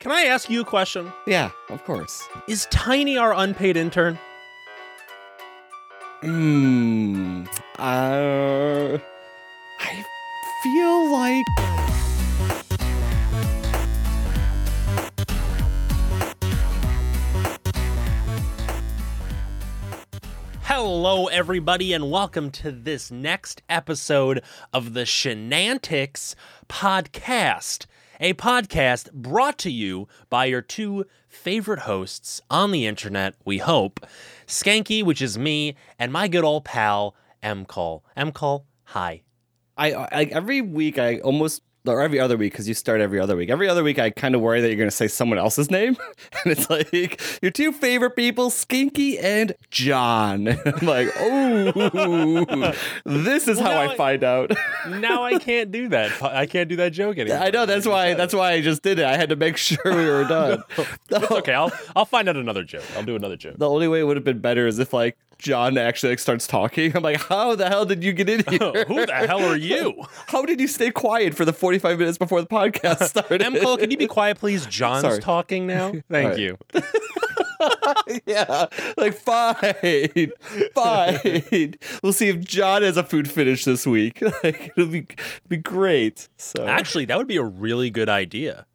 Can I ask you a question? Yeah, of course. Is Tiny our unpaid intern? Hmm. Uh, I feel like. Hello, everybody, and welcome to this next episode of the Shenantics Podcast, a podcast brought to you by your two favorite hosts on the internet, we hope Skanky, which is me, and my good old pal, M. Cole. M. Cole, hi. I, I every week I almost or every other week because you start every other week. Every other week I kind of worry that you're going to say someone else's name, and it's like your two favorite people, Skinky and John. I'm like, oh, this is Well, how I I- find out. Now I can't do that. I can't do that joke anymore. I know that's why that's why I just did it. I had to make sure we were done. It's okay. I'll I'll find out another joke. I'll do another joke. The only way it would have been better is if like John actually like starts talking. I'm like, how the hell did you get in here? Who the hell are you? How did you stay quiet for the 45 minutes before the podcast started? M. Cole, can you be quiet, please? John's Sorry. talking now. Thank right. you. yeah, like fine, fine. We'll see if John has a food finish this week. Like it'll be be great. So Actually, that would be a really good idea.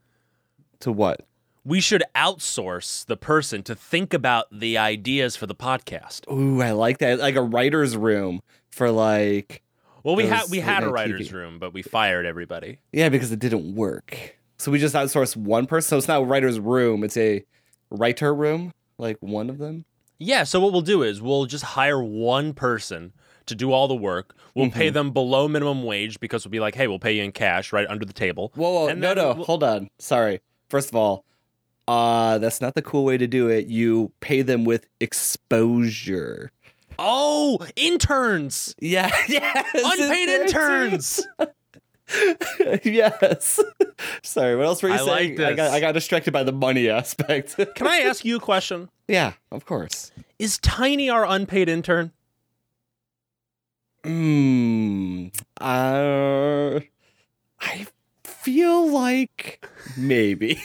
to what? We should outsource the person to think about the ideas for the podcast. Ooh, I like that. Like a writer's room for like Well, we had we had a writer's TV. room, but we fired everybody. yeah, because it didn't work. So we just outsourced one person. So it's not a writer's room. It's a writer room. Like one of them. Yeah, so what we'll do is we'll just hire one person to do all the work. We'll pay Mm-hmm. them below minimum wage because we'll be like, hey, we'll pay you in cash right under the table. Whoa, whoa, no, no, we'll- hold on. Sorry. First of all, uh, that's not the cool way to do it. You pay them with exposure. Oh, interns! Yeah, yes, Unpaid interns! yes. Sorry, what else were you I saying? like I got. I got distracted by the money aspect. Can I ask you a question? yeah, of course. Is Tiny our unpaid intern? Hmm. Uh, I feel like maybe.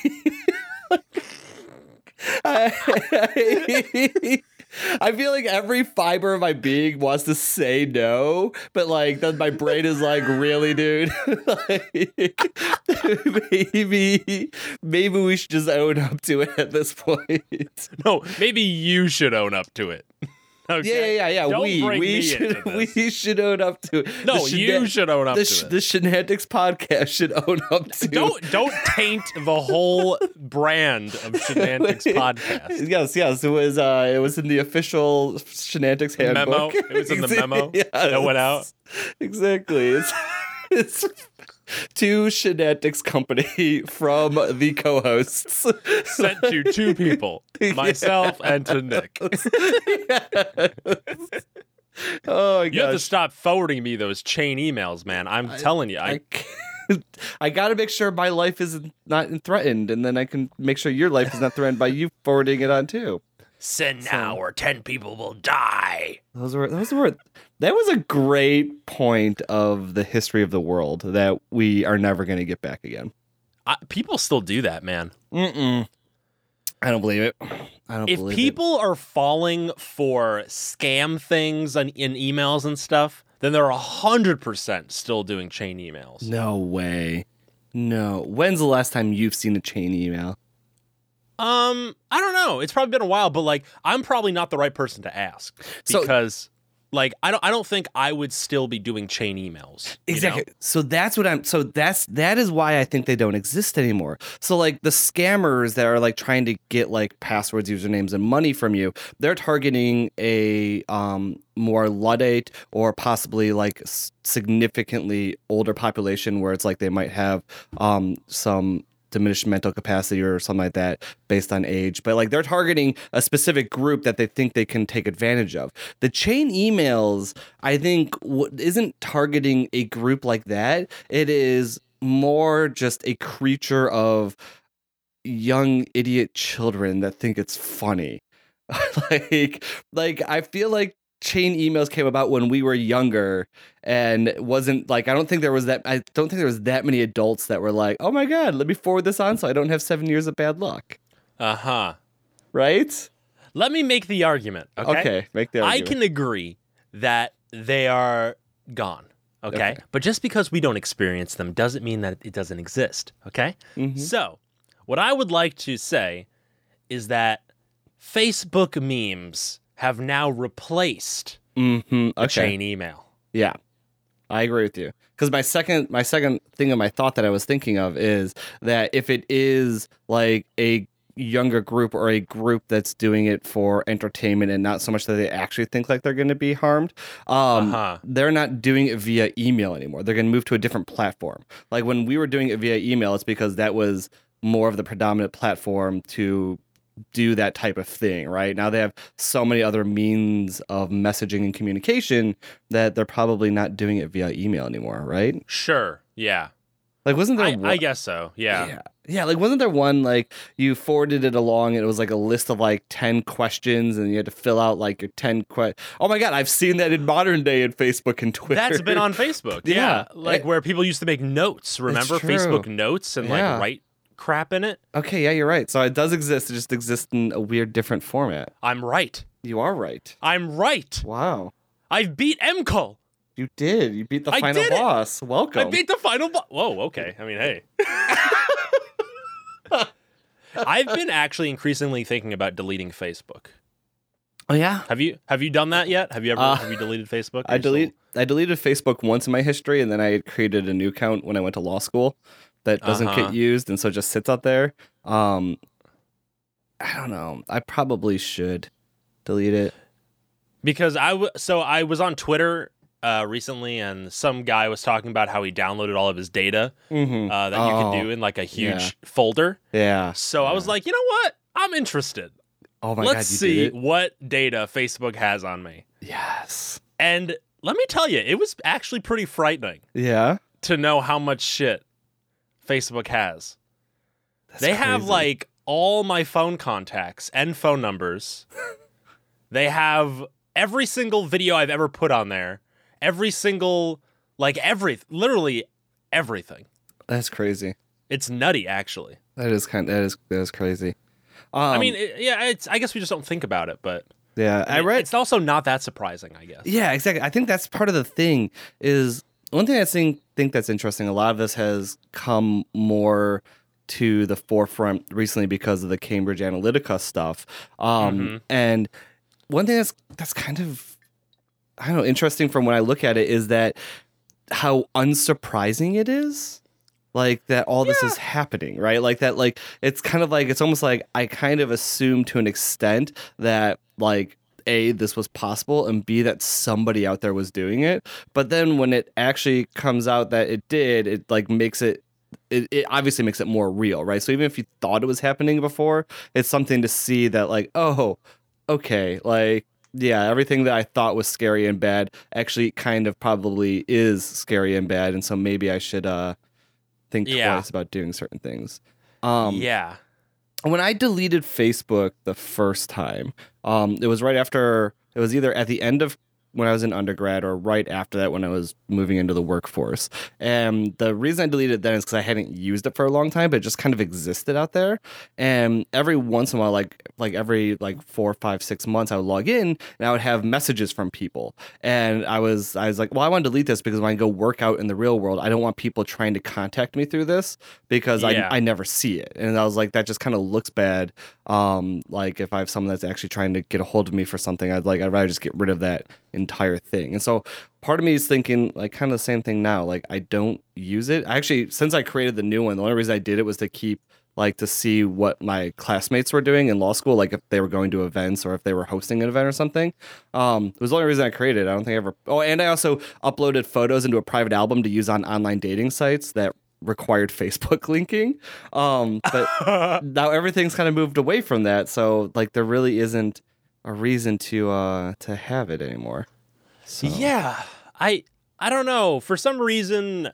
I, I feel like every fiber of my being wants to say no, but like then my brain is like, really, dude? like, maybe, maybe we should just own up to it at this point. No, maybe you should own up to it. Okay? Yeah, yeah, yeah, yeah. Don't we we should we should own up to it. No, you should own up the, to it. the Shenantics podcast should own up to it. don't don't taint the whole brand of Shenantics podcast. Yes, yes, it was. Uh, it was in the official Shenantics Memo? handbook. It was in the memo Yes. that went out? Exactly. It's, it's to Shenantics company from the co-hosts. Sent to two people, myself and to Nick. Oh my You have to stop forwarding me those chain emails, man. I'm telling you. I, I, I got to make sure my life is not threatened, and then I can make sure your life is not threatened by you forwarding it on too. Send now or ten people will die. Those were those were that was a great point of the history of the world that we are never going to get back again. I, people still do that, man. Mm-mm. I don't believe it. I don't If believe people are falling for scam things on, in emails and stuff, then they're hundred percent still doing chain emails. No way. No. When's the last time you've seen a chain email? Um, I don't know. It's probably been a while, but like, I'm probably not the right person to ask So- because, like, I don't. I don't think I would still be doing chain emails. you know? Exactly. So that's what I'm so that's that is why I think they don't exist anymore. So like the scammers that are like trying to get like passwords, usernames and money from you, they're targeting a um more luddite or possibly like significantly older population where it's like they might have um some diminished mental capacity or something like that based on age but like they're targeting a specific group that they think they can take advantage of. The chain emails i think isn't targeting a group like that. It is more just a creature of young idiot children that think it's funny. Like like i feel like chain emails came about when we were younger and it wasn't like I don't think there was that I don't think there was that many adults that were like, "Oh my god, let me forward this on so I don't have 7 years of bad luck." Uh huh. Right? Let me make the argument. Okay. Okay, make the I can agree that they are gone. Okay? Okay. But just because we don't experience them doesn't mean that it doesn't exist. Okay. Mhm. So, what I would like to say is that Facebook memes have now replaced Mhm. the Okay. chain email. Yeah. I agree with you. Cuz my second my second thing of my thought that I was thinking of is that if it is like a younger group or a group that's doing it for entertainment and not so much that they actually think like they're going to be harmed, um Uh-huh. they're not doing it via email anymore. They're going to move to a different platform. Like when we were doing it via email, it's because that was more of the predominant platform to do that type of thing, right? Now they have so many other means of messaging and communication that they're probably not doing it via email anymore, right? Sure. Yeah. Like wasn't there I, one- I guess so. Yeah. yeah. Yeah, like wasn't there one like you forwarded it along and it was like a list of like 10 questions and you had to fill out like your 10 que- Oh my god, I've seen that in modern day in Facebook and Twitter. That's been on Facebook. Yeah. Yeah. Eh like It- where people used to make notes. Remember. Facebook notes and like Yeah. write crap in it? Okay, yeah, you're right. So it does exist. It just exists in a weird different format. I'm right. You are right. I'm right. Wow. I've beat MCO. You did. You beat the I final did it! boss. Welcome. I beat the final boss. Whoa, okay. I mean, hey. I've been actually increasingly thinking about deleting Facebook. oh yeah. Have you have you done that yet? Have you ever Uh, have you deleted Facebook? I Or still- delete I deleted Facebook once in my history and then I created a new account when I went to law school that doesn't Uh-huh. get used and so just sits out there. Um I don't know. I probably should delete it. because I w- so I was on Twitter uh, recently and some guy was talking about how he downloaded all of his data Mm-hmm. uh, that you can do in like a huge yeah. folder. yeah. So I was like, you know what? I'm interested. Oh my Let's god, you see what data Facebook has on me. Yes. And let me tell you, it was actually pretty frightening Yeah. to know how much shit Facebook has. That's they have like all my phone contacts and phone numbers. they have every single video I've ever put on there, every single like every literally everything. That's crazy. It's nutty actually. That is kind that is that is crazy. Um, I mean, it, yeah, it's I guess we just don't think about it, but yeah, I I read it's also not that surprising, I guess. Yeah, exactly. I think that's part of the thing is one thing I think think that's interesting. A lot of this has come more to the forefront recently because of the Cambridge Analytica stuff. Um, Mhm. And one thing that's that's kind of I don't know interesting from when I look at it is that how unsurprising it is like that all this is happening right like that like it's kind of like it's almost like i kind of assume to an extent that like a this was possible and b that somebody out there was doing it but then when it actually comes out that it did it like makes it it, it obviously makes it more real right so even if you thought it was happening before it's something to see that like oh okay like yeah everything that i thought was scary and bad actually kind of probably is scary and bad and so maybe i should uh think Yeah. twice about doing certain things um yeah. When I deleted Facebook the first time, um, it was right after it was either at the end of when I was in undergrad or right after that when I was moving into the workforce. And the reason I deleted it then is because I hadn't used it for a long time, but it just kind of existed out there. And every once in a while, like like every like four, five, six months, I would log in and I would have messages from people. And I was I was like, well, I want to delete this because when I go work out in the real world, I don't want people trying to contact me through this because Yeah. I I never see it. And I was like, that just kind of looks bad. Um, like if I have someone that's actually trying to get a hold of me for something, I'd like I'd rather just get rid of that entire thing. And so part of me is thinking like kind of the same thing now. Like I don't use it. Actually, since I created the new one, the only reason I did it was to keep like to see what my classmates were doing in law school, like if they were going to events or if they were hosting an event or something. Um, it was the only reason I created. it. I don't think I ever. Oh, and I also uploaded photos into a private album to use on online dating sites that required Facebook linking. Um, but now everything's kind of moved away from that, so like there really isn't a reason to uh to have it anymore. So, Yeah. I I don't know. For some reason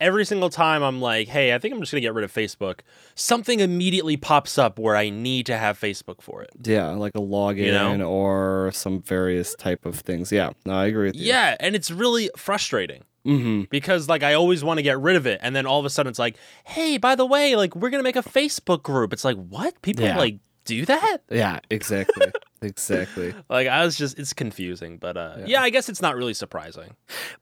every single time I'm like, hey, I think I'm just gonna get rid of Facebook, something immediately pops up where I need to have Facebook for it. Yeah, like a login know? or some various type of things. Yeah, no, I agree with you. Yeah, and it's really frustrating Mm-hmm. because like I always want to get rid of it, and then all of a sudden it's like, hey, by the way, like we're gonna make a Facebook group. It's like, what? People Yeah. like do that? Yeah, exactly. exactly. Like I was just, it's confusing, but uh, yeah. Yeah. I guess it's not really surprising.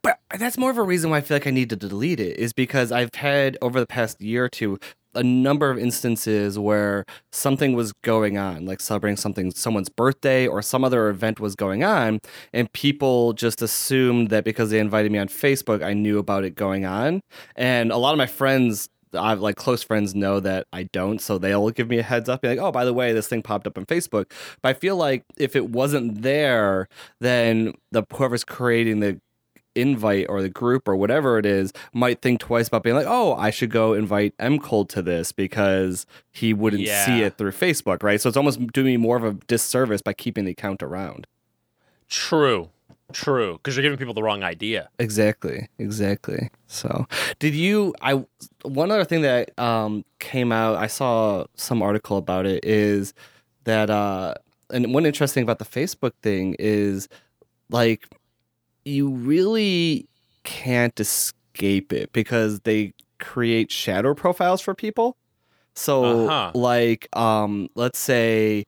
But that's more of a reason why I feel like I need to delete it is because I've had over the past year or two a number of instances where something was going on, like celebrating something, someone's birthday or some other event was going on, and people just assumed that because they invited me on Facebook, I knew about it going on. And a lot of my friends I've like close friends know that I don't, so they'll give me a heads up, be like, "Oh, by the way, this thing popped up on Facebook." But I feel like if it wasn't there, then the whoever's creating the invite or the group or whatever it is might think twice about being like, "Oh, I should go invite M Cold to this because he wouldn't see it through Facebook, right?" So it's almost doing me more of a disservice by keeping the account around. True, true, because you're giving people the wrong idea. Exactly, exactly. So, did you? I one other thing that um, came out, I saw some article about it. Is that uh, and one interesting about the Facebook thing is like you really can't escape it because they create shadow profiles for people. So, Uh-huh. like, um, let's say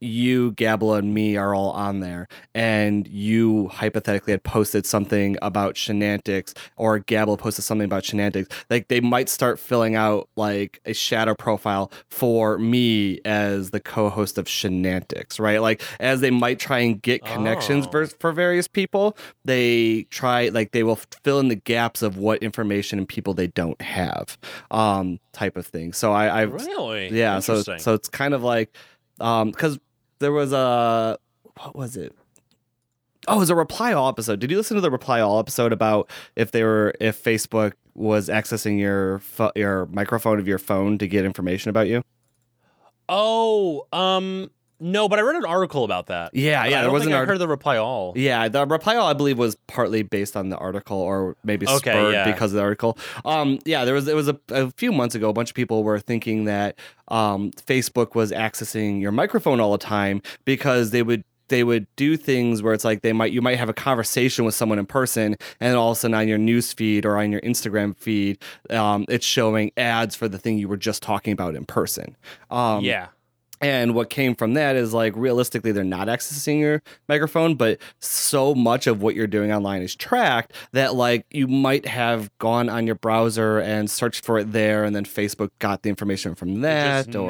you, Gabla, and me are all on there, and you hypothetically had posted something about Shenantics, or Gabla posted something about Shenantics, like they might start filling out like a shadow profile for me as the co-host of Shenantics, right? Like as they might try and get connections Oh. for, for various people, they try like they will fill in the gaps of what information and people they don't have, um, type of thing. So I, I've Really? yeah so so it's kind of like um because there was a what was it? Oh it was a reply all episode. Did you listen to the reply all episode about if they were if facebook was accessing your pho- your microphone of your phone to get information about you? Oh, um, no, but I read an article about that. yeah yeah I there don't was think an I article heard the reply all. Yeah, the reply all I believe was partly based on the article, or maybe Okay, spurred yeah. because of the article. Um, yeah, there was it was a, a few months ago. A bunch of people were thinking that um, Facebook was accessing your microphone all the time because they would they would do things where it's like they might you might have a conversation with someone in person, and all of a sudden on your news feed or on your Instagram feed, um, it's showing ads for the thing you were just talking about in person. Um, yeah. And what came from that is like realistically, they're not accessing your microphone, but so much of what you're doing online is tracked that like you might have gone on your browser and searched for it there, and then Facebook got the information from that. or.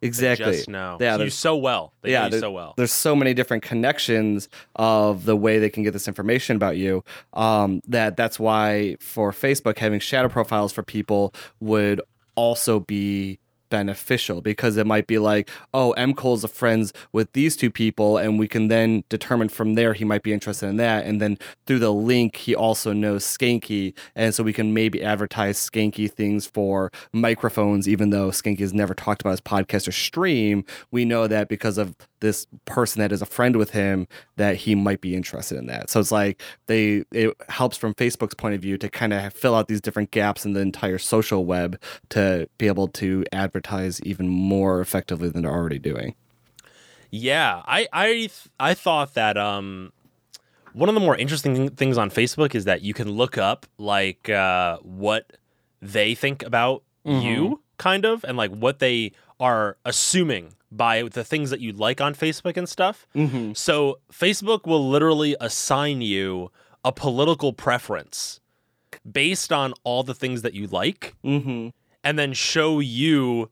They exactly. just know. Yeah, you so well. They yeah, know you there- so well. There's so many different connections of the way they can get this information about you. Um, that that's why for Facebook having shadow profiles for people would also be beneficial because it might be like, oh, M. Cole's a friends with these two people, and we can then determine from there he might be interested in that. And then through the link, he also knows Skanky. And so we can maybe advertise Skanky things for microphones, even though Skanky has never talked about his podcast or stream. We know that because of this person that is a friend with him that he might be interested in that. So it's like they it helps from Facebook's point of view to kind of fill out these different gaps in the entire social web to be able to advertise even more effectively than they're already doing. Yeah, I I I thought that um one of the more interesting things on Facebook is that you can look up like uh what they think about Mm-hmm. you kind of and like what they are assuming by the things that you like on Facebook and stuff. Mm-hmm. So Facebook will literally assign you a political preference based on all the things that you like Mm-hmm. and then show you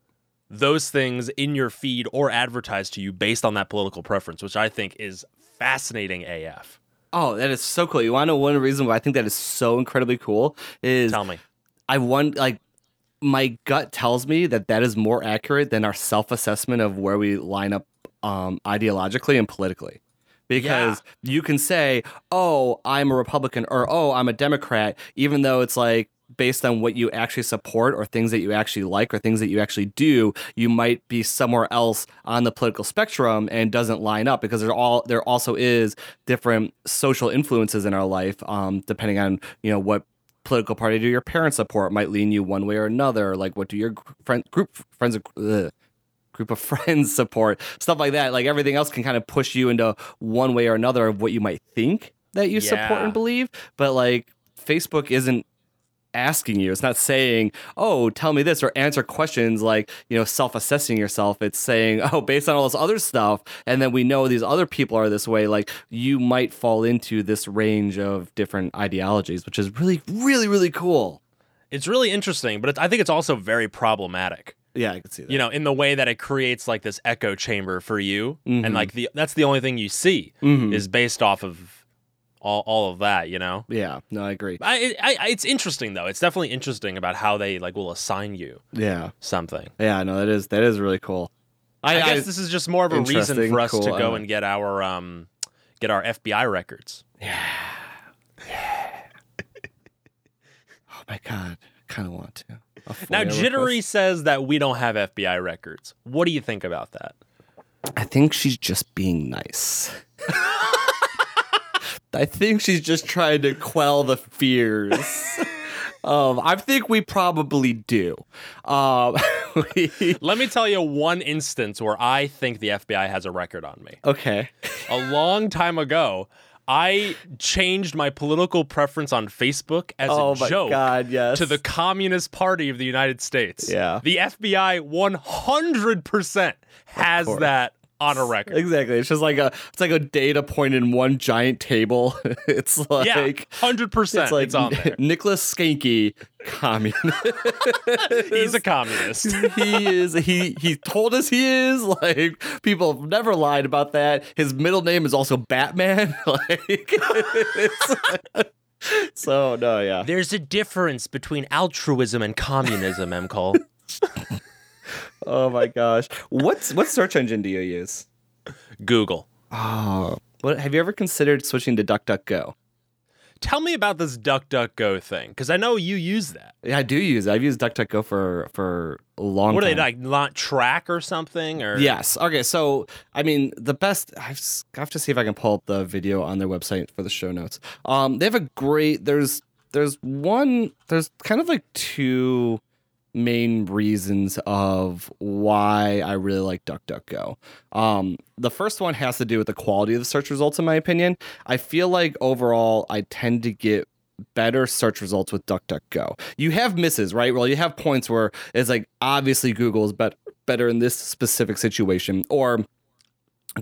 those things in your feed or advertise to you based on that political preference, which I think is fascinating AF. Oh, that is so cool. You want to know one reason why I think that is so incredibly cool is Tell me. I want like my gut tells me that that is more accurate than our self-assessment of where we line up um, ideologically and politically. Because you can say, "Oh, I'm a Republican," or "Oh, I'm a Democrat," even though it's like based on what you actually support or things that you actually like or things that you actually do, you might be somewhere else on the political spectrum and doesn't line up because there all there also is different social influences in our life, um, depending on you know what political party do your parents support might lean you one way or another. Like what do your friend group friends ugh, group of friends support stuff like that. Like everything else can kind of push you into one way or another of what you might think that you support and believe. But like Facebook isn't asking you. It's not saying, "Oh, tell me this," or answer questions like you know, self-assessing yourself. It's saying, "Oh, based on all this other stuff, and then we know these other people are this way. Like you might fall into this range of different ideologies, which is really, really, really cool." It's really interesting, but it's, I think it's also very problematic. Yeah, I can see that. You know, in the way that it creates like this echo chamber for you, Mhm. and like the that's the only thing you see Mhm. is based off of all all of that. You know, yeah, no, I agree. I, I, I it's interesting though. It's definitely interesting about how they like will assign you Yeah, something. yeah, no, that is that is really cool. I, guess this is just more of a reason for us to cool, I go know. and get our um get our FBI records. Yeah. yeah. oh my god, I kind of want to. Now, Jittery request. says that we don't have FBI records. What do you think about that? I think she's just being nice. I think she's just trying to quell the fears. um, I think we probably do. Um, we- Let me tell you one instance where I think the FBI has a record on me. okay. A long time ago, I changed my political preference on Facebook as Oh a joke god, yes. to the Communist Party of the United States. Yeah. The FBI 100% has that on a record. Exactly. It's just like a it's like a data point in one giant table. it's like yeah, 100%. it's like it's on there. Nicholas Skanky, communist. He's a communist. he is he he told us he is like people have never lied about that his middle name is also batman like it's- so no yeah There's a difference between altruism and communism, M. Cole. Oh my gosh what's what search engine do you use Google. oh what have you ever considered switching to duckduckgo Tell me about this DuckDuckGo thing, because I know you use that. yeah i do use it i've used duckduckgo for for a long What are they like? Not track or something? Or Yes. Okay. So, I mean, the best. I have to see if I can pull up the video on their website for the show notes. Um, they have a great. There's there's one. There's kind of like two main reasons of why I really like DuckDuckGo. Um, the first one has to do with the quality of the search results, in my opinion. I feel like overall, I tend to get better search results with DuckDuckGo. You have misses, right? Well, you have points where it's like obviously Google is bet- better in this specific situation, or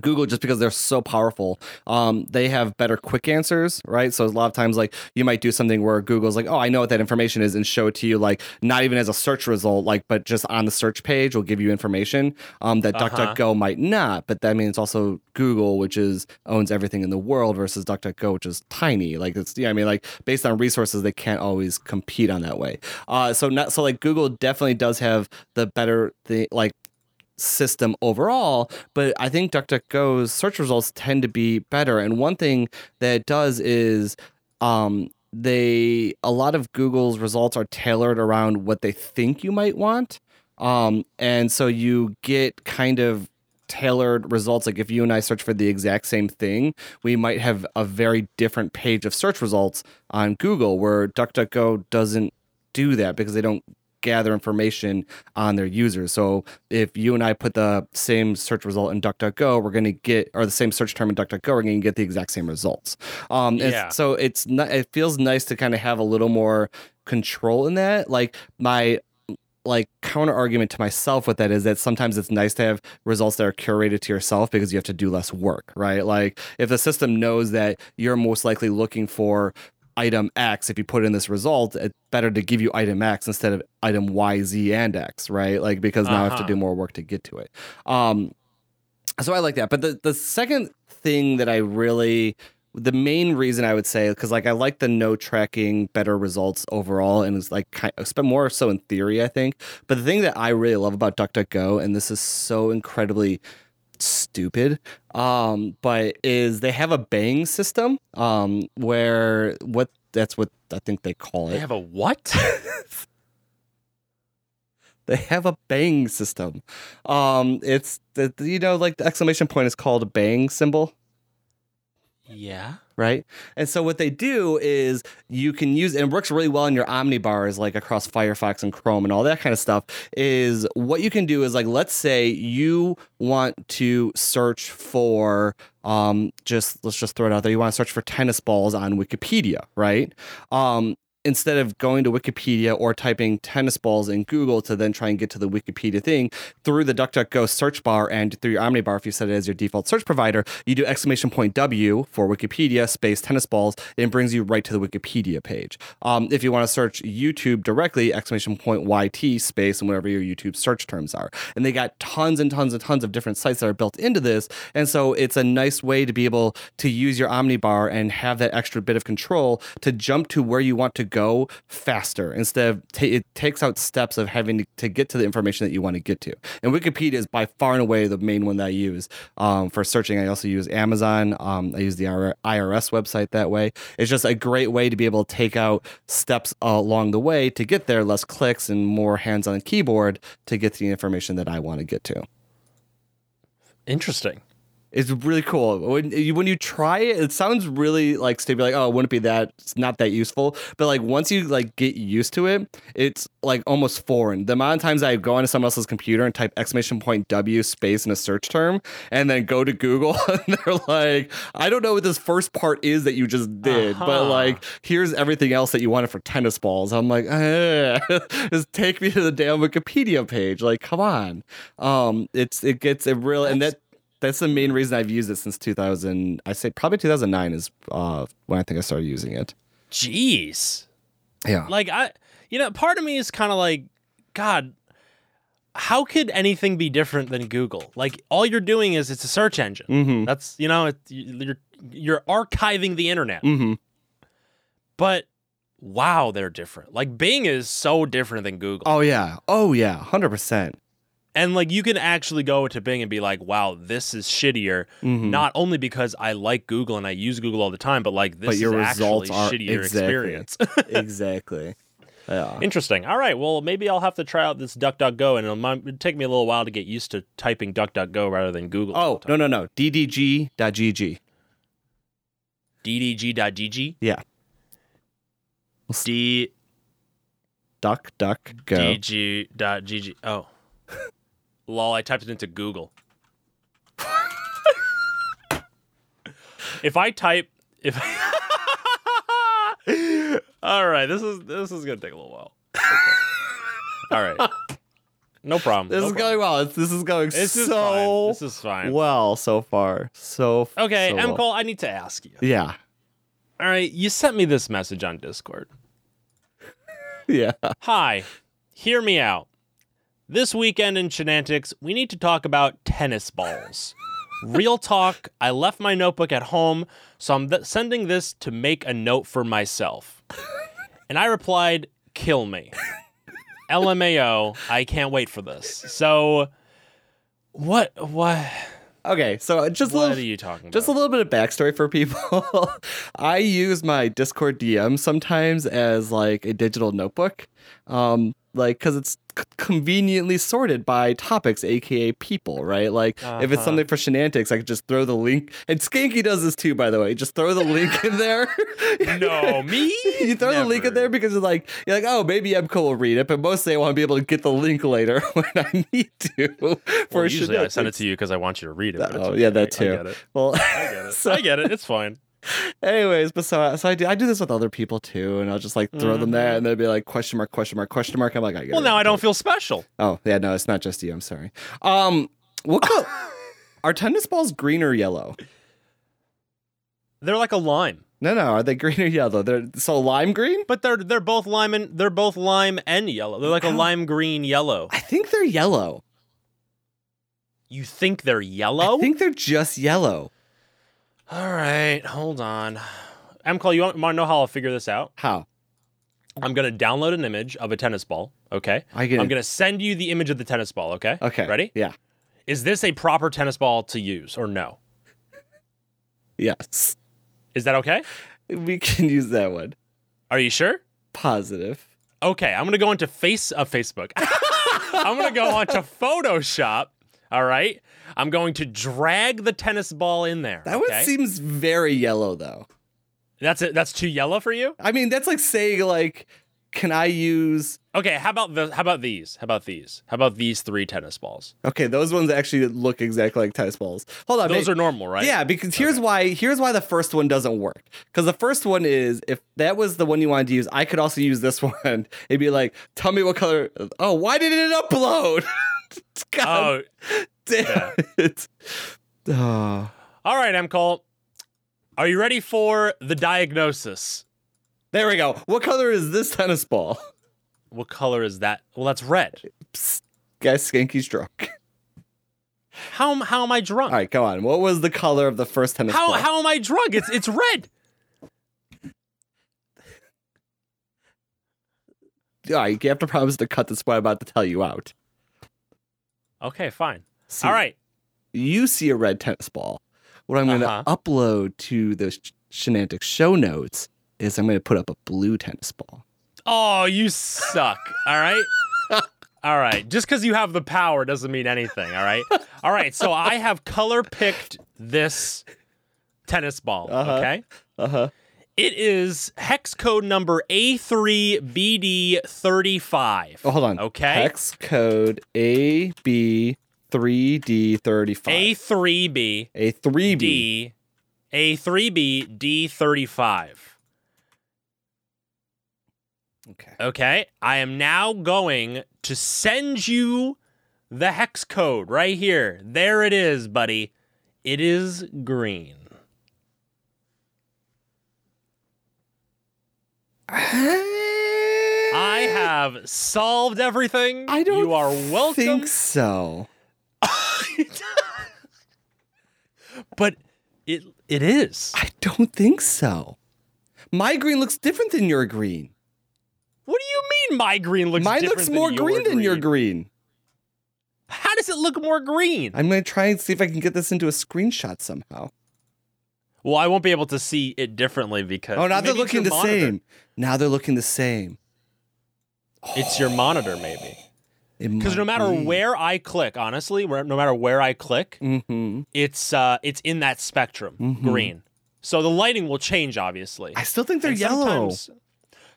Google just because they're so powerful, um, they have better quick answers, right? So a lot of times, like you might do something where Google's like, "Oh, I know what that information is," and show it to you, like not even as a search result, like but just on the search page will give you information um, that Uh-huh. DuckDuckGo might not. But that means it's also Google, which is owns everything in the world, versus DuckDuckGo, which is tiny. Like it's, yeah, I mean, like based on resources, they can't always compete on that way. Uh, so not so like Google definitely does have the better the like system overall, but I think DuckDuckGo's search results tend to be better. And one thing that it does is um, they a lot of Google's results are tailored around what they think you might want. Um, and so you get kind of tailored results. Like if you and I search for the exact same thing, we might have a very different page of search results on Google where DuckDuckGo doesn't do that because they don't gather information on their users. So if you and I put the same search result in DuckDuckGo, we're going to get, or the same search term in DuckDuckGo, we're going to get the exact same results. Um, Yeah. So it's not, it feels nice to kind of have a little more control in that. Like my, like counter argument to myself with that is that sometimes it's nice to have results that are curated to yourself because you have to do less work, right? Like if the system knows that you're most likely looking for item X, if you put in this result, it's better to give you item X instead of item Y, Z, and X, right? Like because now I have to Uh-huh. do more work to get to it. Um, so I like that. But the the second thing that I really the main reason I would say because like I like the no tracking better results overall and it's like kind of more so in theory I think but the thing that I really love about DuckDuckGo and this is so incredibly stupid um but is they have a bang system um where what that's what I think they call it. They have a what? they have a bang system um it's the you know like the exclamation point is called a bang symbol Yeah. right? And so what they do is you can use and it works really well in your omnibars like across Firefox and Chrome and all that kind of stuff is what you can do is like let's say you want to search for um just let's just throw it out there you want to search for tennis balls on Wikipedia, right? Um instead of going to Wikipedia or typing tennis balls in Google to then try and get to the Wikipedia thing through the DuckDuckGo search bar and through your Omnibar, if you set it as your default search provider, you do exclamation point W for Wikipedia space tennis balls, and it brings you right to the Wikipedia page. Um, if you want to search YouTube directly, exclamation point YT space and whatever your YouTube search terms are. And they got tons and tons and tons of different sites that are built into this. And so it's a nice way to be able to use your Omnibar and have that extra bit of control to jump to where you want to go faster instead of ta it takes out steps of having to, to get to the information that you want to get to. And Wikipedia is by far and away the main one that I use um, for searching. I also use Amazon. Um, I use the IRS website that way. It's just a great way to be able to take out steps along the way to get there, less clicks and more hands on the keyboard to get the information that I want to get to. Interesting. It's really cool. When you, when you try it, it sounds really like stupid. Like, oh, it wouldn't be that. It's not that useful. But like once you like get used to it, it's like almost foreign. The amount of times I go onto someone else's computer and type exclamation point W space in a search term, and then go to Google, and they're like, I don't know what this first part is that you just did, but Uh-huh. like here's everything else that you wanted for tennis balls. I'm like, eh, just take me to the damn Wikipedia page. Like, come on. Um, it's it gets it real, and that that's the main reason I've used it since 2000. I say probably 2009 is uh, when I think I started using it. Jeez. Yeah. Like I you know, part of me is kind of like god, how could anything be different than Google? Like all you're doing is it's a search engine. Mm-hmm. That's you know, it, you're you're archiving the internet. Mm-hmm. But wow, they're different. Like Bing is so different than Google. Oh yeah. Oh yeah. Hundred percent. And like you can actually go to Bing and be like, "Wow, this is shittier." Mhm. Not only because I like Google and I use Google all the time, but like this But your is results actually shittier exactly. experience. exactly. Yeah. Interesting. All right. Well, maybe I'll have to try out this DuckDuckGo, and it'll, it'll take me a little while to get used to typing DuckDuckGo rather than Google. Oh no no no. DDG.gg. DDG.gg. Yeah. D Duck duck go. DG.gg. Oh. Lol, I typed it into Google. if I type if All right, this is this is going to take a little while. Okay. All right. No problem. This no is problem. going well. It's, this is going This is so fine. This is fine. well so far. So Okay, so M. well. Cole, I need to ask you. Yeah. All right, you sent me this message on Discord. Yeah. Hi, hear me out. This weekend in Shenantics, we need to talk about tennis balls. Real talk, I left my notebook at home, so I'm th- sending this to make a note for myself. And I replied, kill me. LMAO, I can't wait for this. So, what, what, Okay. So just a little are you talking Just a little bit of backstory for people. I use my Discord DM sometimes as like a digital notebook, um, like because it's c- conveniently sorted by topics, aka people, right? Like if it's Uh-huh. something for Shenantics, I could just throw the link. And Skanky does this too, by the way. Just throw the link in there. no, me? you throw the link in there because you're like you're like, oh, maybe Emco will read it, but mostly I want to be able to get the link later when I need to. For Well, usually I send it to you because I want you to read it. it's Oh yeah, that too. I get it. Well, I get it. so- I get it. It's fine. Anyways, but so so I do I do this with other people too, and I'll just like throw them there, and they'll be like question mark question mark question mark. I'm like, I get Mm-hmm. Well, it. now I don't feel special. Oh yeah, no, it's not just you. I'm sorry. Um, what color are tennis balls? Green or yellow? They're like a lime, No, no, are they green or yellow? They're so lime green. but they're they're both lime and they're both lime and yellow. They're like a lime green yellow. I think they're yellow. You think they're yellow? I think they're just yellow. All right, hold on. M. Cole, you want, want to know how I'll figure this out? How? I'm gonna download an image of a tennis ball. Okay. I get I'm it. gonna send you the image of the tennis ball. Okay. Okay. Ready? Yeah. Is this a proper tennis ball to use or no? Yes. Is that okay? We can use that one. Are you sure? Positive. Okay, I'm gonna go into face uh, Facebook. I'm gonna go onto Photoshop. All right. I'm going to drag the tennis ball in there. That one seems very yellow, though. That's it. That's too yellow for you. I mean, that's like saying like, can I use? Okay. How about the? How about these? How about these? How about these three tennis balls? Okay, those ones actually look exactly like tennis balls. Hold on, Those are normal, right? Yeah, because here's why here's why the first one doesn't work. Because the first one is if that was the one you wanted to use, I could also use this one. It'd be like, tell me what color. Oh, why did it upload? God Oh, damn it. Oh. all right, M. Cole. Are you ready for the diagnosis? There we go. What color is this tennis ball? What color is that? Well, that's red. Psst, guys, Skanky's drunk. How am- how am I drunk? All right, come on. What was the color of the first tennis How ball? how am I drunk? It's it's red. All right, you have to promise to cut this what I'm about to tell you out. Okay, fine. See, All right. You see a red tennis ball. What I'm going to Uh-huh. upload to the Sh- Shenantic show notes is I'm going to put up a blue tennis ball. Oh, you suck. All right. All right. Just because you have the power doesn't mean anything. All right. All right. So I have color picked this tennis ball. Uh-huh. Okay. Uh huh. It is hex code number A3BD35. Oh, hold on. Okay. Hex code AB3D35. A3B A 3B. D A3B D35. Okay. Okay. I am now going to send you the hex code right here. There it is, buddy. It is green. I have solved everything. I don't You are welcome. think so. But it it is. I don't think so. My green looks different than your green. What do you mean my green looks Mine looks more green than your green. How does it look more green? I'm going to try and see if I can get this into a screenshot somehow. Well, I won't be able to see it differently because Oh, now they're looking the monitor. same. Now they're looking the same. It's your monitor, maybe. Because no matter be. where I click, honestly, where, no matter where I click, Mhm. it's uh, it's in that spectrum, Mhm. green. So the lighting will change, obviously. I still think they're And yellow. Sometimes,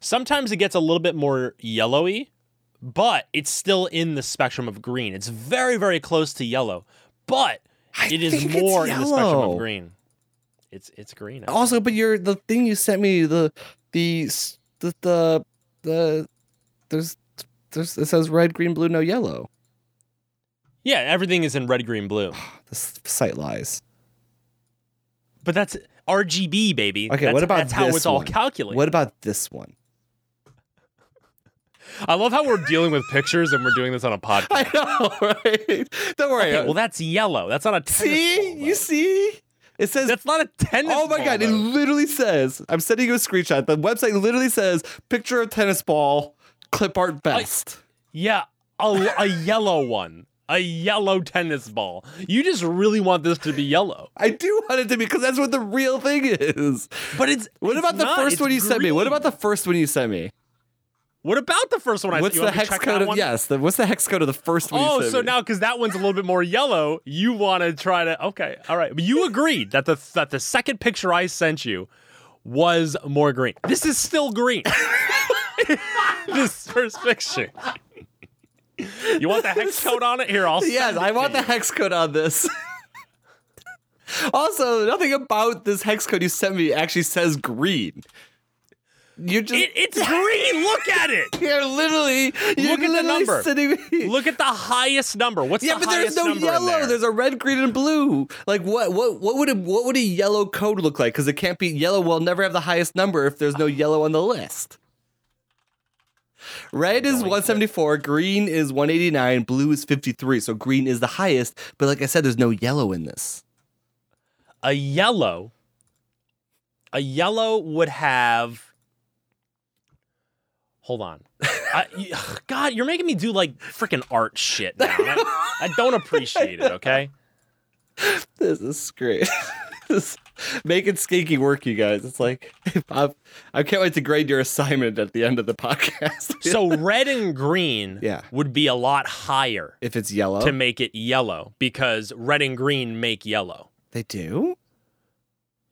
sometimes it gets a little bit more yellowy, but it's still in the spectrum of green. It's very, very close to yellow, but I it is more in the spectrum of green. It's it's green. Also, but your the thing you sent me the the the the, the there's there's it says red, green, blue, no yellow. yeah, everything is in red, green, blue. This site lies. But that's RGB, baby. Okay, That's- what about that's how this it's all one? calculated? What about this one? I love how we're dealing with pictures and we're doing this on a podcast. I know, right? Don't worry. Okay, well, that's yellow. That's not a tennis see, you see, it says. That's not a tennis. oh my ball, god! It literally says. I'm sending you a screenshot. The website literally says picture of tennis ball, clip art best. Yeah, a, a yellow one. A yellow tennis ball. You just really want this to be yellow. I do want it to be because that's what the real thing is. But it's What it's about the not. first one you sent me? What about the first one you sent me? What about the first one I What's you the want me to hex code of one? yes? The, what's the hex code of the first one? you Oh, so me? now because that one's a little bit more yellow, you want to try to okay, all right. But you agreed that the that the second picture I sent you was more green. This is still green. this first picture. You want the hex code on it? Here, I'll. yes, I want the hex code on this. also, nothing about this hex code you sent me actually says green. You just It, it's green. Look at it. you're literally you're Look at the literally number. Look at the highest number. What's yeah, the but there's highest no number in yellow. there? There's a red, green, and blue. Like what? What? What would a what would a yellow code look like? Because it can't be yellow. Will never have the highest number if there's no yellow on the list. Red is 174, green is 189, blue is 53. So green is the highest. But like I said, there's no yellow in this. a yellow. A yellow would have. Hold on. I, you- God, you're making me do like freaking art shit now. I, I don't appreciate it. Okay. This is great. This- Making skanky work, you guys. It's like I'm, I can't wait to grade your assignment at the end of the podcast. So red and green Yeah. would be a lot higher if it's yellow, to make it yellow because red and green make yellow. they do.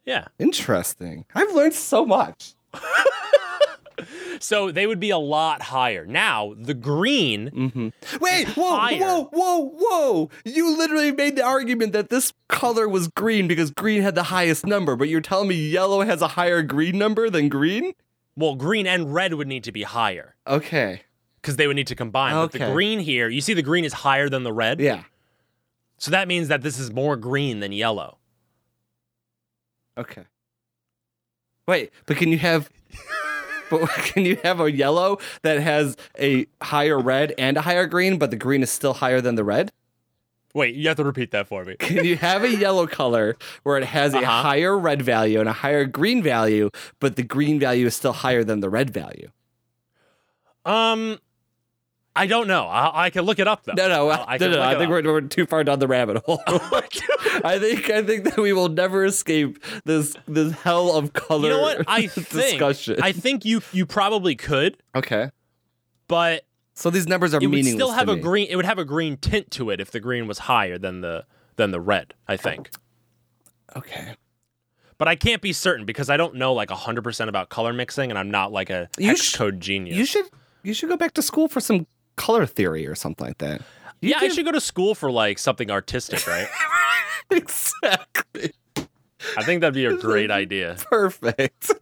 Yeah. Interesting. I've learned so much. So they would be a lot higher. Now, the green, Mm-hmm. Wait, whoa, higher. whoa, whoa, whoa! You literally made the argument that this color was green because green had the highest number, but you're telling me yellow has a higher green number than green? well, green and red would need to be higher Okay. because they would need to combine. But the green here, you see the green is higher than the red. Yeah. So that means that this is more green than yellow. Okay. Wait, but can you have but can you have a yellow that has a higher red and a higher green, but the green is still higher than the red? Wait, you have to repeat that for me. Can you have a yellow color where it has a Uh-huh. higher red value and a higher green value, but the green value is still higher than the red value? Um, I don't know. I, I can look it up though. No, no, I- I no, can no. I think we're, we're too far down the rabbit hole. Oh I think I think that we will never escape this this hell of color. You know what? I think discussion. I think you you probably could, okay, but so these numbers are it would meaningless. still have a me. green. It would have a green tint to it if the green was higher than the than the red. I think, Okay. but I can't be certain because I don't know like hundred percent about color mixing, and I'm not like a You hex sh- code genius. You should you should go back to school for some color theory or something like that. You yeah, I should go to school for like something artistic, right? exactly I think that'd be a great idea. perfect.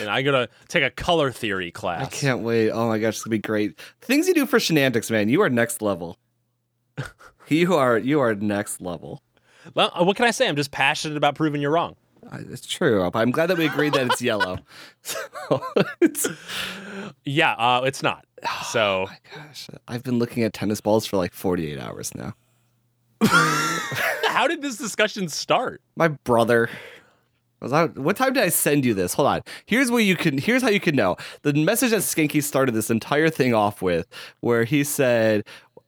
And I'm gonna take a color theory class. I can't wait. Oh my gosh, it's gonna be great. Things you do for shenanigans, man. You are next level. you are you are next level. Well, uh, what can I say? I'm just passionate about proving you're wrong. It's true. but I'm glad that we agreed that it's yellow. So, it's, Yeah, uh, it's not. So gosh, I've been looking at tennis balls for like 48 hours now. how did this discussion start? My brother. What time did I send you this? Hold on. Here's where you can. Here's how you can know. The message that Skinky started this entire thing off with, where he said,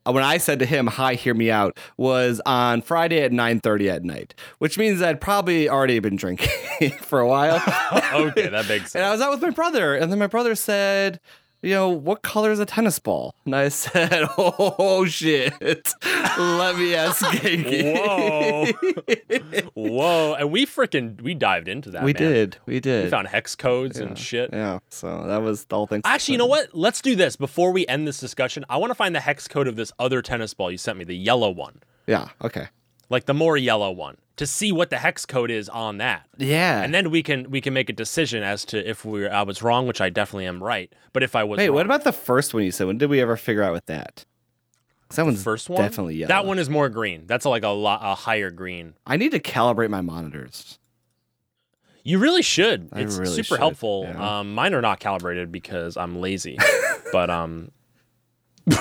Uh, when I said to him, "Hi, hear me out," was on Friday at 9:30 at night, which means I'd probably already been drinking for a while. Okay, that makes sense. And I was out with my brother, and then my brother said, "You know, what color is a tennis ball?" And I said, "Oh shit, let me ask Genki." Whoa. Whoa. And we freaking we dived into that. we man. did, we did. We found hex codes and shit. yeah, so that was the whole thing. Actually, you know what? Let's do this before we end this discussion. I want to find the hex code of this other tennis ball you sent me, the yellow one, Yeah. Okay. like the more yellow one, to see what the hex code is on that. Yeah. And then we can we can make a decision as to if we I was wrong, which I definitely am right. But if I was Wait, wrong, what about the first one you said? When did we ever figure out with that? that one's first one? definitely yellow. That one is more green. That's like a lot a higher green. I need to calibrate my monitors. You really should. I It's really super should, helpful. yeah. Um, mine are not calibrated because I'm lazy. but um,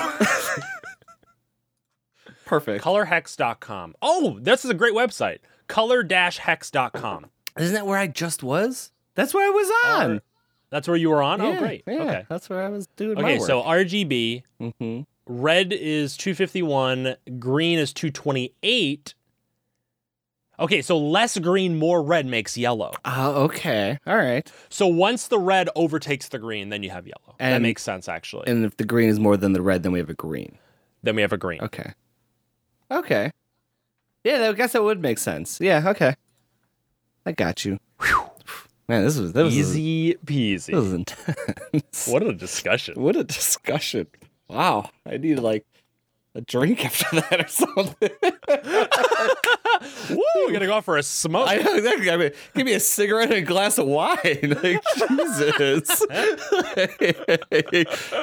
Perfect. colorhex.com. Oh, this is a great website. Color-hex.com. Isn't that where I just was? That's where I was on. That's where you were on? oh, great. Yeah, Okay. That's where I was doing Okay, my work. so RGB, Mm-hmm. red is 251, green is 228. Okay, so less green, more red makes yellow. Oh, okay. All right. So once the red overtakes the green, then you have yellow. that makes sense, actually. And if the green is more than the red, then we have a green. then we have a green. Okay. Okay. Yeah, I guess that would make sense. Yeah. Okay. I got you. Man, this was that was Easy peasy. This was intense. What a discussion. What a discussion! Wow, I need like a drink after that or something. Woo, we're gonna go out for a smoke. I know exactly. I mean, give me a cigarette and a glass of wine. Like Jesus.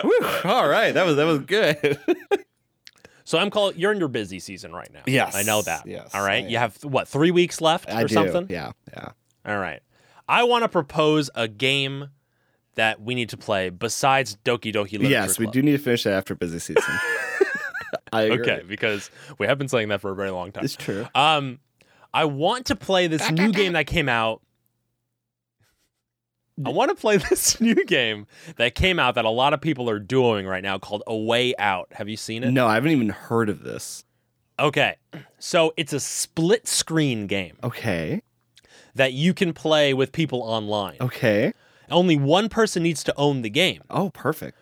Whew, all right, that was that was good. So I'm calling. You're in your busy season right now. Yes, I know that. yes, All right. You have what three weeks left I or do. something. Yeah, yeah. All right. I want to propose a game that we need to play besides Doki Doki Literature Yes, we Club. do need to finish that after busy season. I agree. Okay, because we have been saying that for a very long time. it's true. Um, I want to play this new game that came out. I want to play this new game that came out that a lot of people are doing right now called A Way Out. Have you seen it? No, I haven't even heard of this. Okay. So it's a split screen game. Okay. that you can play with people online. Okay. Only one person needs to own the game. Oh, perfect.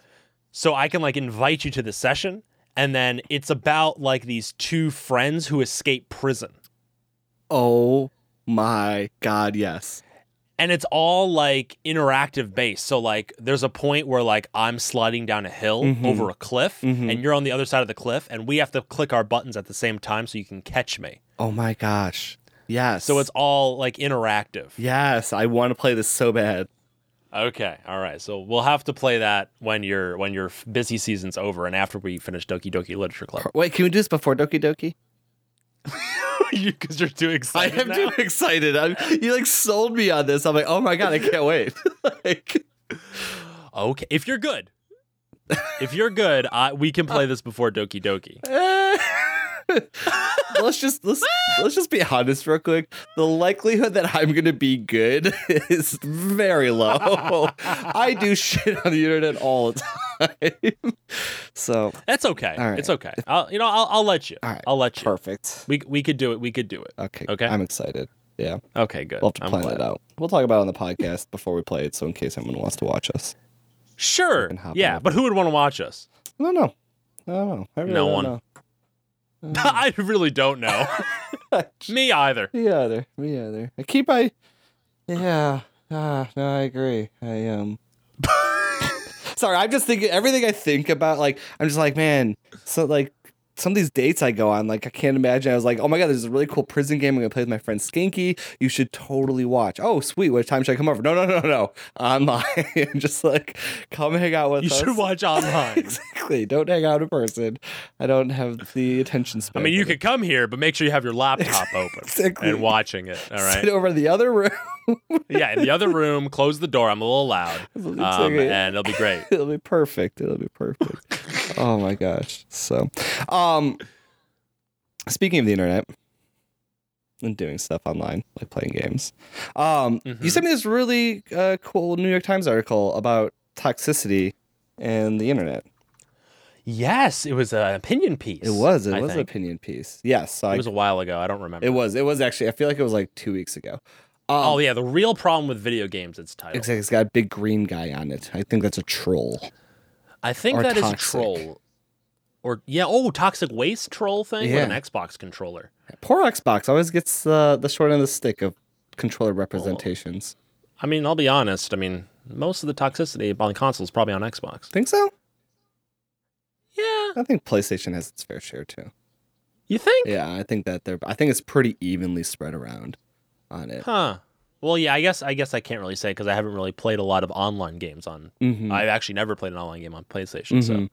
So I can like invite you to the session and then it's about like these two friends who escape prison. Oh my god, yes. And it's all like interactive based. So like there's a point where like I'm sliding down a hill Mhm. over a cliff Mhm. and you're on the other side of the cliff and we have to click our buttons at the same time so you can catch me. Oh my gosh. Yes. So it's all like interactive. Yes, I want to play this so bad. Okay, all right. So we'll have to play that when your when your busy season's over and after we finish Doki Doki Literature Club. Wait, can we do this before Doki Doki? Because you, are too excited. I am now? too excited. I'm, you like sold me on this. I'm like, oh my god, I can't wait. like, Okay, if you're good, if you're good, I, we can play this before Doki Doki. let's just let's let's just be honest real quick. The likelihood that I'm gonna be good is very low. I do shit on the internet all the time. so That's okay. Right. It's okay. I'll, you know, I'll, I'll let you. Right. I'll let you. perfect. We we could do it. We could do it. Okay. Okay. I'm excited. Yeah. Okay, good. We'll have to plan it out. We'll talk about it on the podcast before we play it, so in case anyone wants to watch us. Sure. Yeah, but who would want to watch us? I don't know. I don't know. I really No don't one. know. I really don't know. Me either. Me either. Me either. I keep I. Yeah. Ah, no, I agree. I um. Sorry, I'm just thinking everything I think about. Like, I'm just like, man. So like. Some of these dates I go on, like I can't imagine. I was like, "Oh my god, there's a really cool prison game I'm gonna play with my friend Skinky. You should totally watch." Oh, sweet. What time should I come over? No, no, no, no. Online, just like come hang out with us. You us. should watch online. exactly. Don't hang out in person. I don't have the attention span. I mean, you could come here, but make sure you have your laptop open Exactly. and watching it. All right. Sit over in the other room. Yeah, in the other room, close the door. I'm a little loud, um, okay. and it'll be great. It'll be perfect. It'll be perfect. oh my gosh. So, um, speaking of the internet and doing stuff online, like playing games, um, Mhm. you sent me this really uh, cool New York Times article about toxicity and the internet. Yes, it was an opinion piece. It was. It I was an opinion piece. Yes. So It I, was a while ago. I don't remember. it was. It was actually. I feel like it was like two weeks ago. Um, oh yeah, the real problem with video games. It's titled. Exactly. It's got a big green guy on it. I think that's a troll. I think Or that is toxic. a troll. Or yeah, oh, toxic waste troll thing with an Xbox controller. Poor Xbox always gets uh, the short end of the stick of controller representations. I mean, I'll be honest. I mean, most of the toxicity on console is probably on Xbox. Think so? Yeah, I think PlayStation has its fair share too. you think? Yeah, I think that they're. I think it's pretty evenly spread around on it. Huh. Well, yeah. I guess I guess I can't really say because I haven't really played a lot of online games on. Mhm. I've actually never played an online game on PlayStation. So Mhm.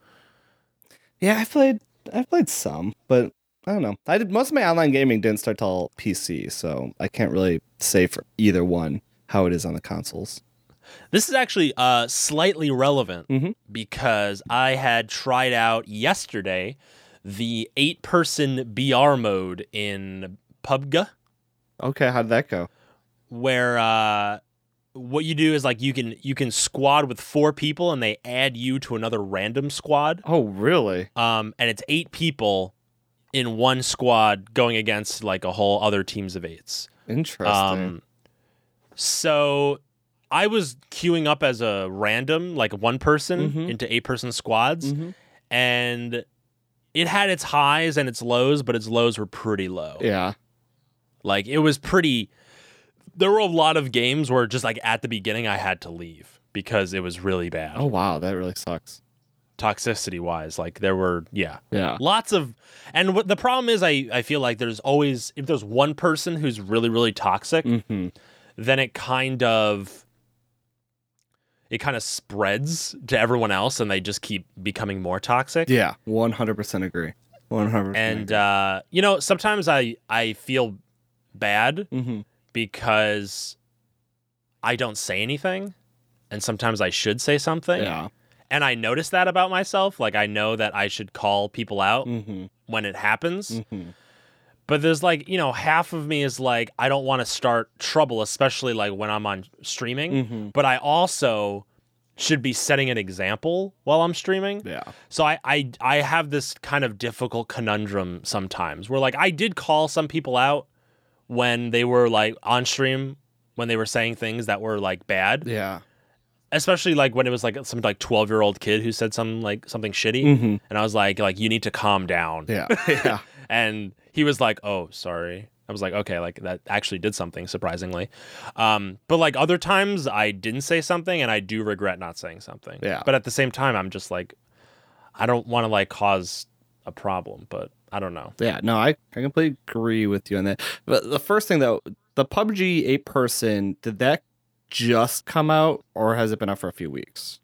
Yeah, I played. I played some, but I don't know. I did most of my online gaming didn't start till PC, so I can't really say for either one how it is on the consoles. This is actually uh, slightly relevant Mhm. because I had tried out yesterday the eight person BR mode in PUBG, Okay, how did that go? where uh, what you do is like you can you can squad with four people and they add you to another random squad, Oh, really? um, and it's eight people in one squad going against like a whole other teams of eights. Interesting. Um, so I was queuing up as a random, like one person Mhm. into eight person squads, Mhm. and it had its highs and its lows, but its lows were pretty low. Yeah. Like it was pretty. There were a lot of games where just like at the beginning I had to leave because it was really bad, Oh wow, that really sucks. toxicity wise. Like there were, yeah, Yeah. lots of and what the problem is I, I feel like there's always if there's one person who's really really toxic Mm-hmm. then it kind of it kind of spreads to everyone else and they just keep becoming more toxic Yeah, one hundred percent agree. 100%. and uh, you know sometimes i i feel bad mm-hmm. Because i don't say anything and sometimes i should say something yeah. and i notice that about myself like i know that i should call people out Mm-hmm. when it happens Mm-hmm. but there's like you know half of me is like i don't want to start trouble especially like when i'm on streaming Mm-hmm. but I also should be setting an example while I'm streaming. Yeah. So I, I I have this kind of difficult conundrum sometimes where like I did call some people out when they were like on stream when they were saying things that were like bad, Yeah. especially like when it was like some like 12 year old kid who said some like something shitty, Mm-hmm. and I was like like you need to calm down. Yeah. Yeah. and he was like, "Oh, sorry." I was like, "Okay, like that actually did something surprisingly." Um, but like other times, I didn't say something, and I do regret not saying something. Yeah. But at the same time, I'm just like, I don't want to like cause a problem, but I don't know. Yeah, no, I, I completely agree with you on that. But the first thing though, the PUBG eight person, did that just come out or has it been out for a few weeks?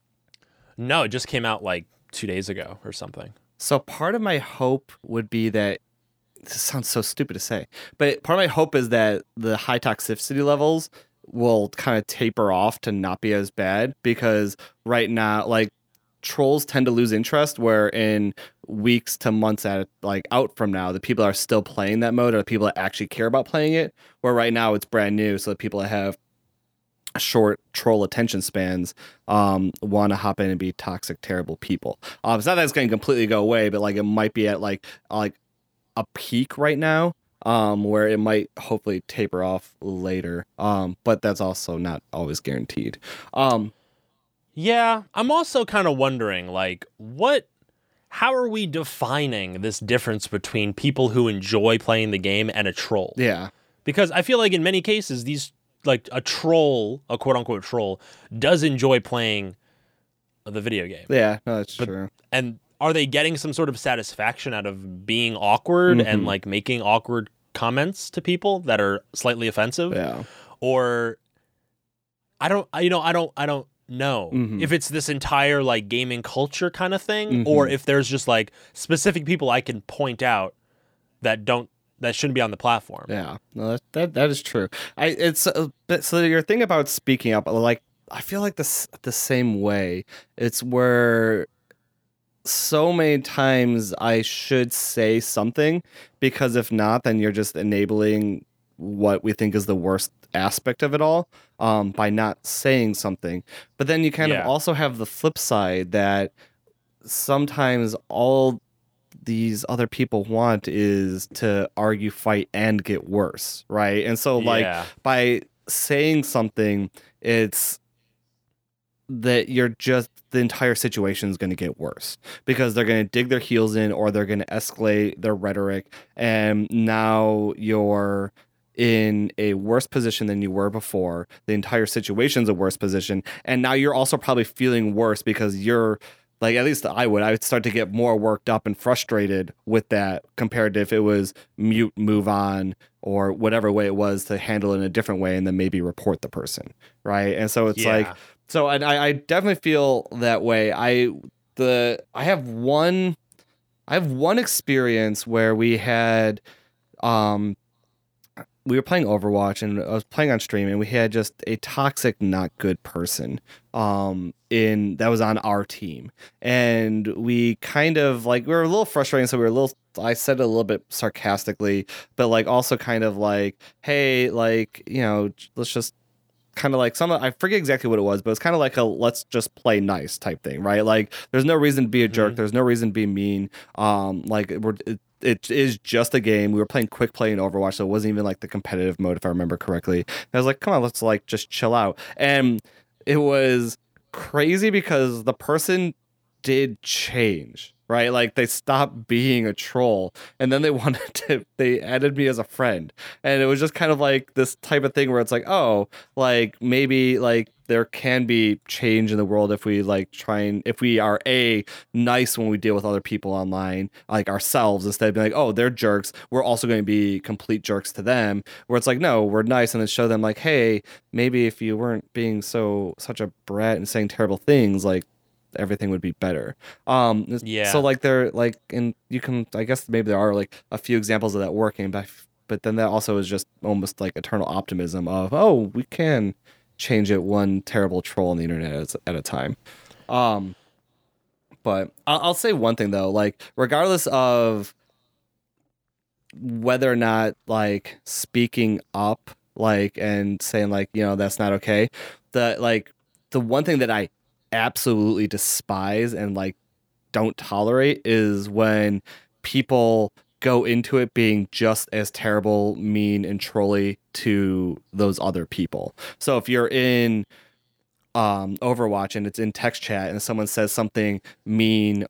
No, it just came out like two days ago or something. So part of my hope would be that this sounds so stupid to say, but part of my hope is that the high toxicity levels will kind of taper off to not be as bad because right now, like trolls tend to lose interest where in weeks to months at like out from now the people are still playing that mode or the people that actually care about playing it where right now it's brand new so the people that have short troll attention spans um want to hop in and be toxic terrible people. Um it's not that it's going to completely go away but like it might be at like like a peak right now um where it might hopefully taper off later um but that's also not always guaranteed. Um Yeah, I'm also kind of wondering like what how are we defining this difference between people who enjoy playing the game and a troll? yeah Because I feel like in many cases these like a troll, a quote unquote troll, does enjoy playing the video game. yeah no that's But- true And are they getting some sort of satisfaction out of being awkward and Mhm. like making awkward comments to people that are slightly offensive? yeah or I don't I- you know I don't I don't know Mhm. if it's this entire like gaming culture kind of thing or Mhm. if there's just like specific people I can point out that don't that shouldn't be on the platform. Yeah, no, that that, that is true. I it's uh, but so your thing about speaking up, like I feel like this the same way. It's where so many times I should say something because if not, then you're just enabling what we think is the worst aspect of it all um, by not saying something. But then you kind Yeah. of also have the flip side that sometimes all these other people want is to argue, fight, and get worse, right? And so, like, Yeah. by saying something, it's that you're just the entire situation is going to get worse because they're going to dig their heels in or they're going to escalate their rhetoric and now you're in a worse position than you were before. The entire situation's a worse position. And now you're also probably feeling worse because you're like at least I would I would start to get more worked up and frustrated with that compared to if it was mute move on or whatever way it was to handle it in a different way and then maybe report the person right? And so it's Yeah. like so and I, I definitely feel that way. I the I have one I have one experience where we had um we were playing Overwatch and I was playing on stream and we had just a toxic not good person um in that was on our team and we kind of like we were a little frustrated so we were a little I said it a little bit sarcastically but like also kind of like hey like you know let's just kind of like some I forget exactly what it was but it's kind of like a let's just play nice type thing right like there's no reason to be a jerk Mhm. there's no reason to be mean um like we're it, is just a game. We were playing quick play in Overwatch, so it wasn't even like the competitive mode, if I remember correctly. I was like, come on, let's like just chill out. And it was crazy because the person did change, right? Like they stopped being a troll and then they wanted to, they added me as a friend. And it was just kind of like this type of thing where it's like, oh, like maybe like there can be change in the world if we like try and if we are a nice when we deal with other people online like ourselves instead of being like oh they're jerks we're also going to be complete jerks to them where it's like no we're nice and then show them like hey maybe if you weren't being so such a brat and saying terrible things like everything would be better um Yeah. so like they're like and you can i guess maybe there are like a few examples of that working but but then that also is just almost like eternal optimism of oh we can change it one terrible troll on the internet at, at a time um but I'll, I'll say one thing though like regardless of whether or not like speaking up like and saying like you know that's not okay the like the one thing that i absolutely despise and like don't tolerate is when people go into it being just as terrible, mean, and trolly to those other people. So if you're in um, Overwatch and it's in text chat and someone says something mean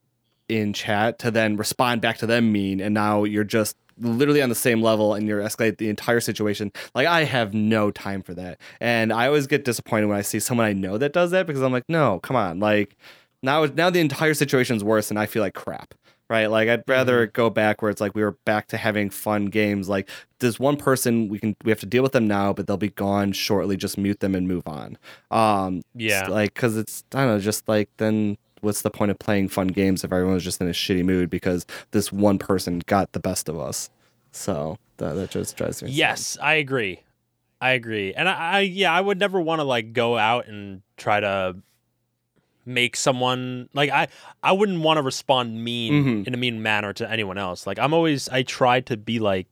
in chat to then respond back to them mean, and now you're just literally on the same level and you're escalate the entire situation. Like I have no time for that. And I always get disappointed when I see someone I know that does that because I'm like, no, come on. Like now now the entire situation's worse and I feel like crap. Right? Like I'd rather Mhm. go back where it's like we were back to having fun games. Like there's one person we can we have to deal with them now, but they'll be gone shortly. Just mute them and move on. Um Yeah. like because it's I don't know, just like then what's the point of playing fun games if everyone was just in a shitty mood because this one person got the best of us? So that, that just drives me. insane. Yes, I agree. I agree. And I, I yeah, I would never want to like go out and try to make someone like I I wouldn't want to respond mean Mhm. in a mean manner to anyone else. Like I'm always I try to be like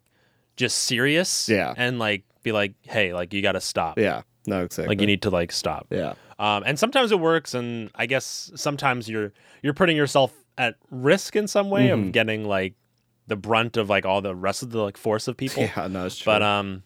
just serious Yeah. and like be like, "Hey, like you got to stop. Yeah. No, exactly. Like you need to like stop." Yeah. Um, and sometimes it works, and I guess sometimes you're you're putting yourself at risk in some way Mhm. of getting like the brunt of like all the rest of the like force of people. Yeah. No, it's true. But um,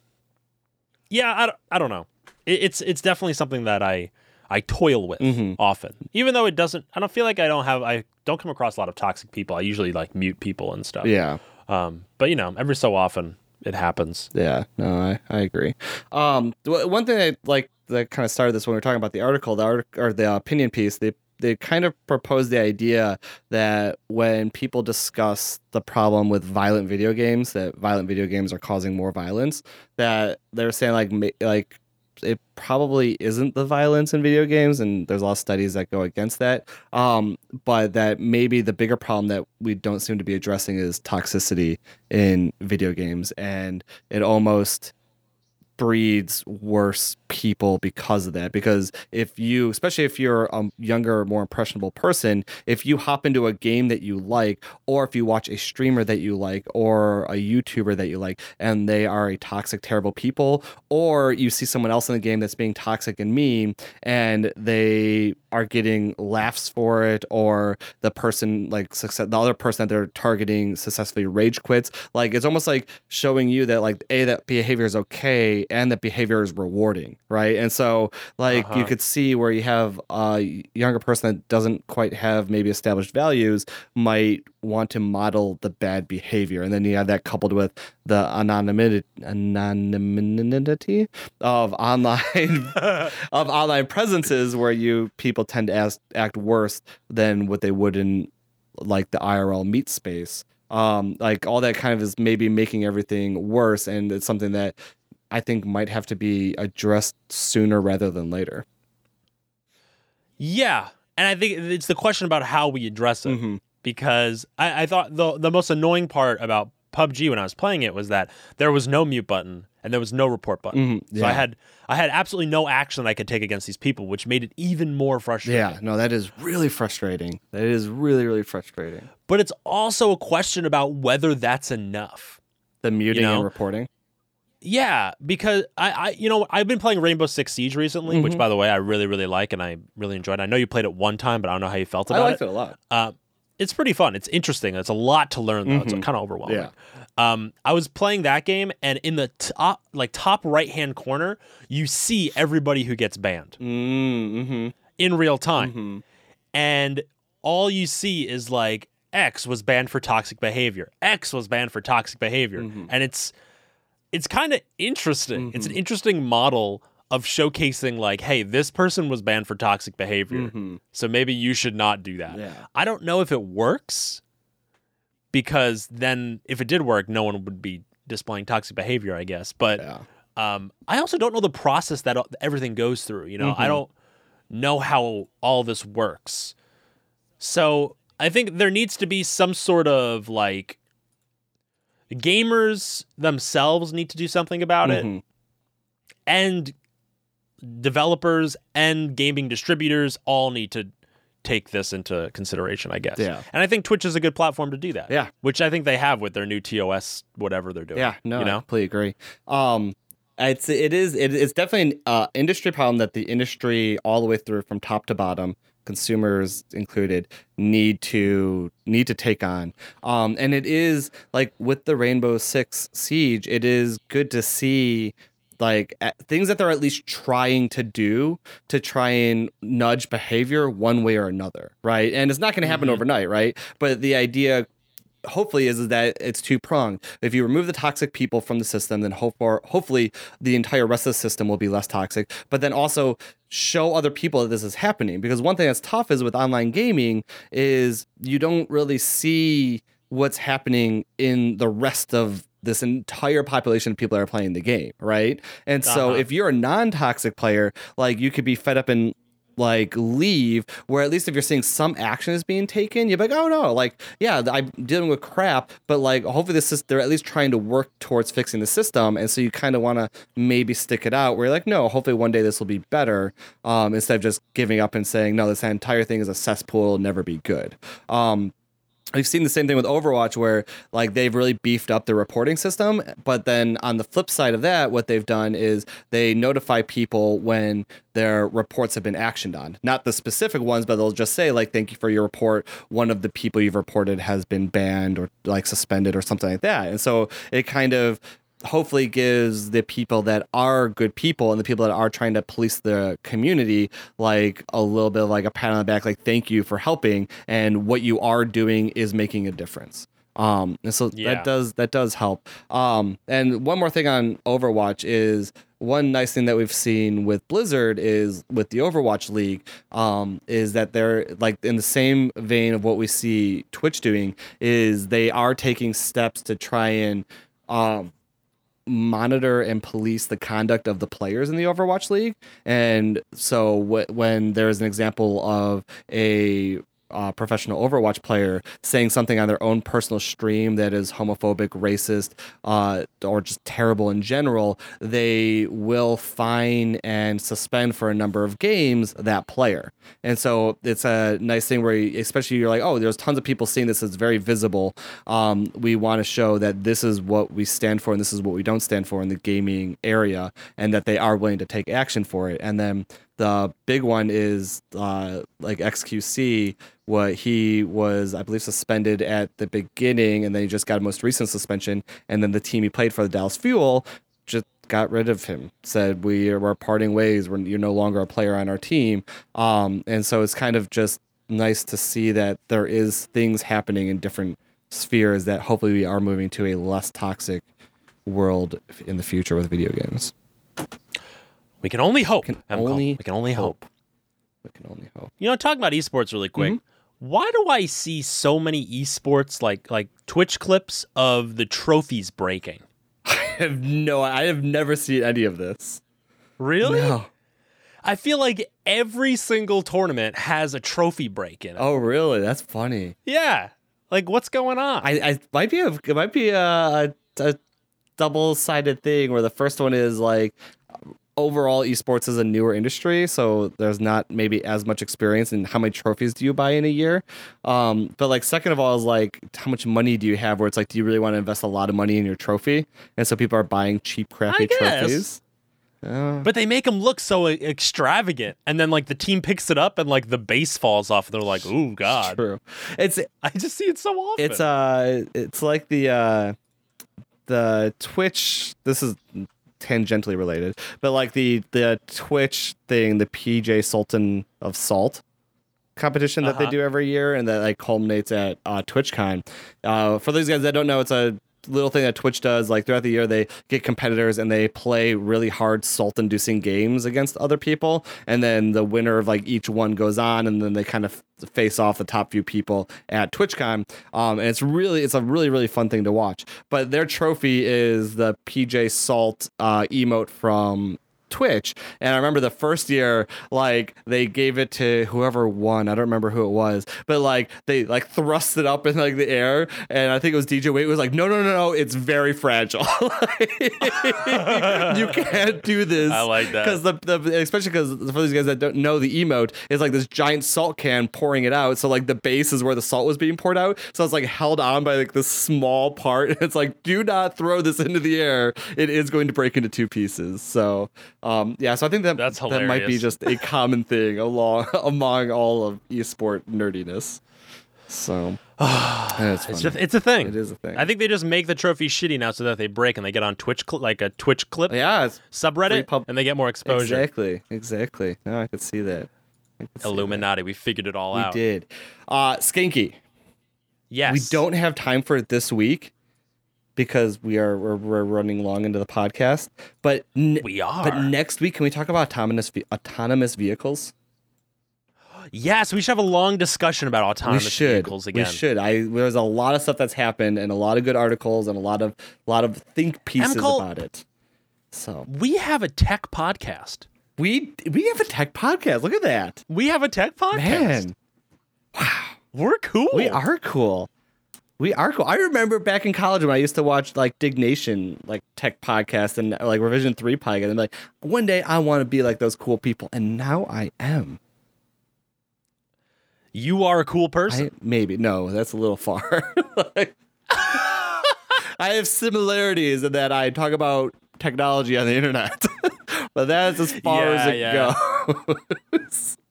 yeah, I, don't- I don't know. It, it's it's definitely something that I I toil with Mhm. often, even though it doesn't. I don't feel like I don't have I don't come across a lot of toxic people. I usually like mute people and stuff. yeah. Um, but you know, every so often it happens. Yeah, no, I, I agree. Um, one thing I like that kind of started this when we were talking about the article, the art or the opinion piece, they they kind of proposed the idea that when people discuss the problem with violent video games, that violent video games are causing more violence, that they're saying like like it probably isn't the violence in video games and there's a lot of studies that go against that. Um, but that maybe the bigger problem that we don't seem to be addressing is toxicity in video games and it almost breeds worse people because of that. Because if you especially if you're a younger more impressionable person if you hop into a game that you like or if you watch a streamer that you like or a youtuber that you like and they are a toxic terrible people or you see someone else in the game that's being toxic and mean and they are getting laughs for it or the person like success the other person that they're targeting successfully rage quits like it's almost like showing you that like a that behavior is okay and that behavior is rewarding right and so like you Uh-huh. could see where you have a younger person that doesn't quite have maybe established values might want to model the bad behavior and then you have that coupled with the anonymity anonymity of online of online presences where you people tend to ask, act worse than what they would in like the IRL meet space. Um, like all that kind of is maybe making everything worse, and it's something that I think might have to be addressed sooner rather than later. Yeah, and I think it's the question about how we address it. Mhm. because I, I thought the the most annoying part about PUBG when I was playing it was that there was no mute button and there was no report button. Mhm, So I had I had absolutely no action that I could take against these people, which made it even more frustrating. Yeah, no, that is really frustrating. That is really, really frustrating. But it's also a question about whether that's enough. The muting know? and reporting. Yeah, because I, I you know, I've been playing Rainbow Six Siege recently, which Mhm. by the way I really, really like and I really enjoyed. I know you played it one time, but I don't know how you felt about it. I liked it. a lot. Uh, it's pretty fun. It's interesting. It's a lot to learn though. It's Mhm. kind of overwhelming. Yeah. Um, I was playing that game, and in the top, like top right hand corner, you see everybody who gets banned Mm-hmm. in real time, hmm and all you see is like X was banned for toxic behavior. X was banned for toxic behavior, Mhm. and it's it's kind of interesting. It's an Mhm. interesting model of showcasing like, hey, this person was banned for toxic behavior, hmm so maybe you should not do that. Yeah. I don't know if it works because then if it did work, no one would be displaying toxic behavior, I guess. But Yeah. um, I also don't know the process that everything goes through. You know, I Mhm. don't know how all this works. So I think there needs to be some sort of like gamers themselves need to do something about it, Mhm. and developers and gaming distributors all need to take this into consideration, I guess. Yeah. And I think Twitch is a good platform to do that. Yeah. Which I think they have with their new TOS, whatever they're doing. Yeah, no, You I completely agree. Um, it's it is it, it's definitely an uh, industry problem that the industry all the way through from top to bottom consumers included, need to need to take on. Um, and it is like with the Rainbow Six Siege, it is good to see like things that they're at least trying to do to try and nudge behavior one way or another, right? And it's not going to happen mm-hmm. overnight, right? But the idea hopefully is, is that it's two pronged. If you remove the toxic people from the system, then hope for, hopefully the entire rest of the system will be less toxic. But then also show other people that this is happening. Because one thing that's tough is with online gaming is you don't really see what's happening in the rest of this entire population of people that are playing the game, right? And so uh-huh. if you're a non-toxic player, like you could be fed up and like leave where at least if you're seeing some action is being taken you're like oh no like yeah i'm dealing with crap but like hopefully this is they're at least trying to work towards fixing the system and so you kind of want to maybe stick it out where you're like no hopefully one day this will be better um, instead of just giving up and saying no this entire thing is a cesspool will never be good. Um, We've seen the same thing with Overwatch where like they've really beefed up the reporting system, but then on the flip side of that, what they've done is they notify people when their reports have been actioned on. Not the specific ones, but they'll just say like thank you for your report. One of the people you've reported has been banned or like suspended or something like that. And so it kind of hopefully gives the people that are good people and the people that are trying to police the community like a little bit of like a pat on the back like thank you for helping and what you are doing is making a difference um and so yeah. that does that does help um and one more thing on overwatch is one nice thing that we've seen with Blizzard is with the Overwatch League, um, is that they're like in the same vein of what we see Twitch doing, is they are taking steps to try and um, monitor and police the conduct of the players in the Overwatch League. And so w- when there's an example of a uh, professional Overwatch player saying something on their own personal stream that is homophobic, racist, uh, or just terrible in general, they will fine and suspend for a number of games that player. And so it's a nice thing where, you, especially you're like, oh, there's tons of people seeing this. It's very visible. Um, we want to show that this is what we stand for and this is what we don't stand for in the gaming area, and that they are willing to take action for it. And then the big one is uh, like XQC. What he was, I believe, suspended at the beginning, and then he just got a most recent suspension. And then the team he played for, the Dallas Fuel, just got rid of him. Said we are parting ways. We're, you're no longer a player on our team. Um, and so it's kind of just nice to see that there is things happening in different spheres that hopefully we are moving to a less toxic world in the future with video games. We can only hope. Can only we can only hope. hope. We can only hope. You know, talking about esports really quick. Mm-hmm. Why do I see so many esports like like Twitch clips of the trophies breaking? I have no. I have never seen any of this. Really? No. I feel like every single tournament has a trophy break in it. Oh, really? That's funny. Yeah. Like, what's going on? I, I might be a, it might be a, a, a double sided thing where the first one is like overall esports is a newer industry so there's not maybe as much experience in how many trophies do you buy in a year um, but like second of all is like how much money do you have where it's like do you really want to invest a lot of money in your trophy and so people are buying cheap crappy trophies uh, but they make them look so extravagant, and then like the team picks it up, and like the base falls off, and they're like, "Oh God!" True. It's I just see it so often. It's uh, it's like the uh, the Twitch. This is tangentially related, but like the the Twitch thing, the PJ Sultan of Salt competition that uh-huh. they do every year, and that like culminates at uh, TwitchCon. Uh, for those guys that don't know, it's a little thing that Twitch does. Like throughout the year, they get competitors and they play really hard salt inducing games against other people. And then the winner of like each one goes on and then they kind of face off the top few people at TwitchCon. Um, and it's really, it's a really, really fun thing to watch. But their trophy is the PJ Salt uh, emote from Twitch. And I remember the first year, like they gave it to whoever won. I don't remember who it was, but like they like thrust it up in like the air, and I think it was DJ Wheat was like, no, no, no, no, it's very fragile. you can't do this. I like that because the, the especially because for these guys that don't know the emote is like this giant salt can pouring it out. So like the base is where the salt was being poured out. So it's like held on by like this small part. It's like do not throw this into the air. It is going to break into two pieces. So Um, yeah, so I think that That's that might be just a common thing along among all of esport nerdiness. So It's funny. just it's a thing. It is a thing. I think they just make the trophy shitty now so that they break and they get on Twitch cl- like a Twitch clip yeah, it's subreddit pub- and they get more exposure. exactly, exactly. No, I could see that. Could see that. Illuminati, we figured it all We out. We did. Uh, Skanky. Yes. We don't have time for it this week because we are we're, we're running long into the podcast. But n- We are. But next week, can we talk about autonomous autonomous vehicles? Yes, we should have a long discussion about autonomous we should. vehicles again. We should. I there's a lot of stuff that's happened and a lot of good articles and a lot of a lot of think pieces about it. So We have a tech podcast. we we have a tech podcast. Look at that, We have a tech podcast. man. Wow. We're cool. We are cool. We are cool. I remember back in college when I used to watch like Diggnation, like tech podcast and like Revision Three podcast, and like one day I want to be like those cool people, and now I am. You are a cool person. I, maybe no, that's a little far. Like, I have similarities in that I talk about technology on the internet, but that's as far as it yeah. goes.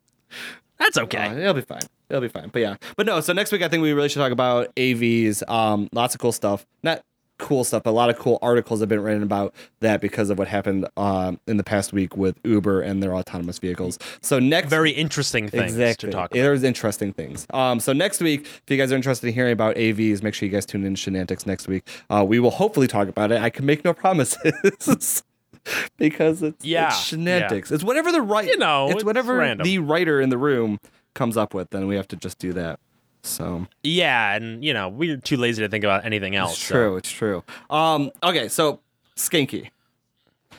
That's okay. Uh, it'll be fine. It'll be fine. But yeah. But no, so next week I think we really should talk about AVs. Um, lots of cool stuff. Not cool stuff, but a lot of cool articles have been written about that because of what happened um in the past week with Uber and their autonomous vehicles. So next Very interesting things Exactly. to talk about. There's interesting things. Um, so next week, if you guys are interested in hearing about AVs, make sure you guys tune in to Shenantics next week. Uh, we will hopefully talk about it. I can make no promises because it's, Yeah, it's Shenantics. It's whatever the right, You know, it's it's whatever random. the writer in the room comes up with. Then we have to just do that. So Yeah, and you know, we're too lazy to think about anything else. it's so- true. It's true. Um, okay, so Skanky.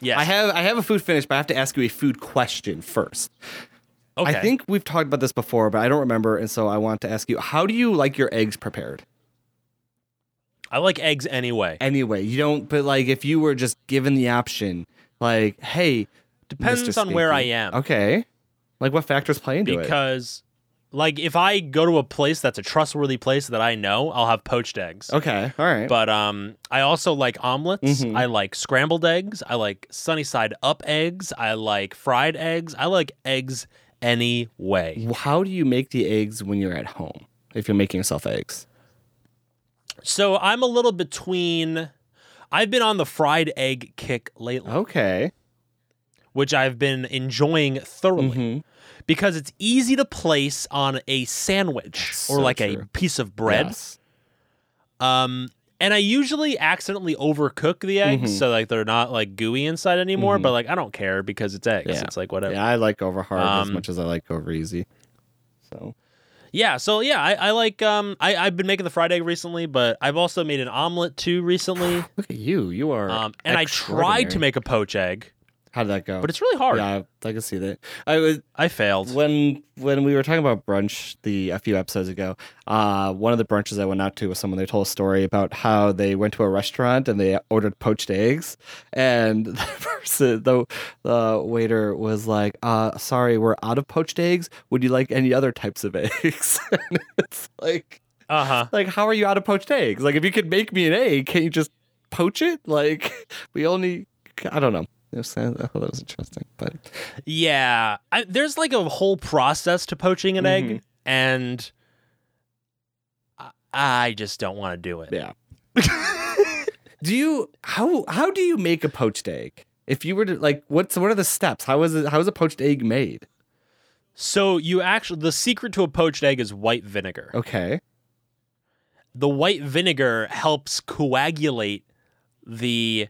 Yes. I have I have a food finish, but I have to ask you a food question first. okay. I think we've talked about this before, but I don't remember, and so I want to ask you: How do you like your eggs prepared? I like eggs anyway. Anyway, you don't. But like, if you were just given the option, like, hey, Depends Mr. on where I am. Okay, like what factors play into it? because like if I go to a place that's a trustworthy place that I know, I'll have poached eggs. Okay, all right. But um I also like omelets. Mhm. I like scrambled eggs. I like sunny side up eggs. I like fried eggs. I like eggs any way. How do you make the eggs when you're at home? If you're making yourself eggs, So I'm a little between I've been on the fried egg kick lately, okay. which I've been enjoying thoroughly. Mhm. because it's easy to place on a sandwich That's or so like true. a piece of bread. Yes. Um, and I usually accidentally overcook the eggs Mhm. so like they're not like gooey inside anymore. But like I don't care because it's eggs. Yeah. It's like whatever. Yeah, I like over hard as Um, much as I like over easy. So Yeah, so yeah, I, I like um I, I've been making the fried egg recently, but I've also made an omelet too recently. look at you. You are. Um and I tried to make a poach egg, How did that go? but it's really hard. Yeah, I can see that. I was I failed. when when we were talking about brunch the a few episodes ago. Uh, one of the brunches I went out to was someone. They told a story about how they went to a restaurant and they ordered poached eggs, and the person, the the waiter was like, uh, "Sorry, we're out of poached eggs. Would you like any other types of eggs?" it's like, Uh-huh. like how are you out of poached eggs? Like if you could make me an egg, can't you just poach it? Like we only, I don't know. I thought that was interesting, but Yeah, I, there's like a whole process to poaching an Mm-hmm. egg, and I, I just don't want to do it. Yeah. do you how how do you make a poached egg? If you were to like what's what are the steps? How is it how is a poached egg made? So you actually, the secret to a poached egg is white vinegar. Okay. The white vinegar helps coagulate the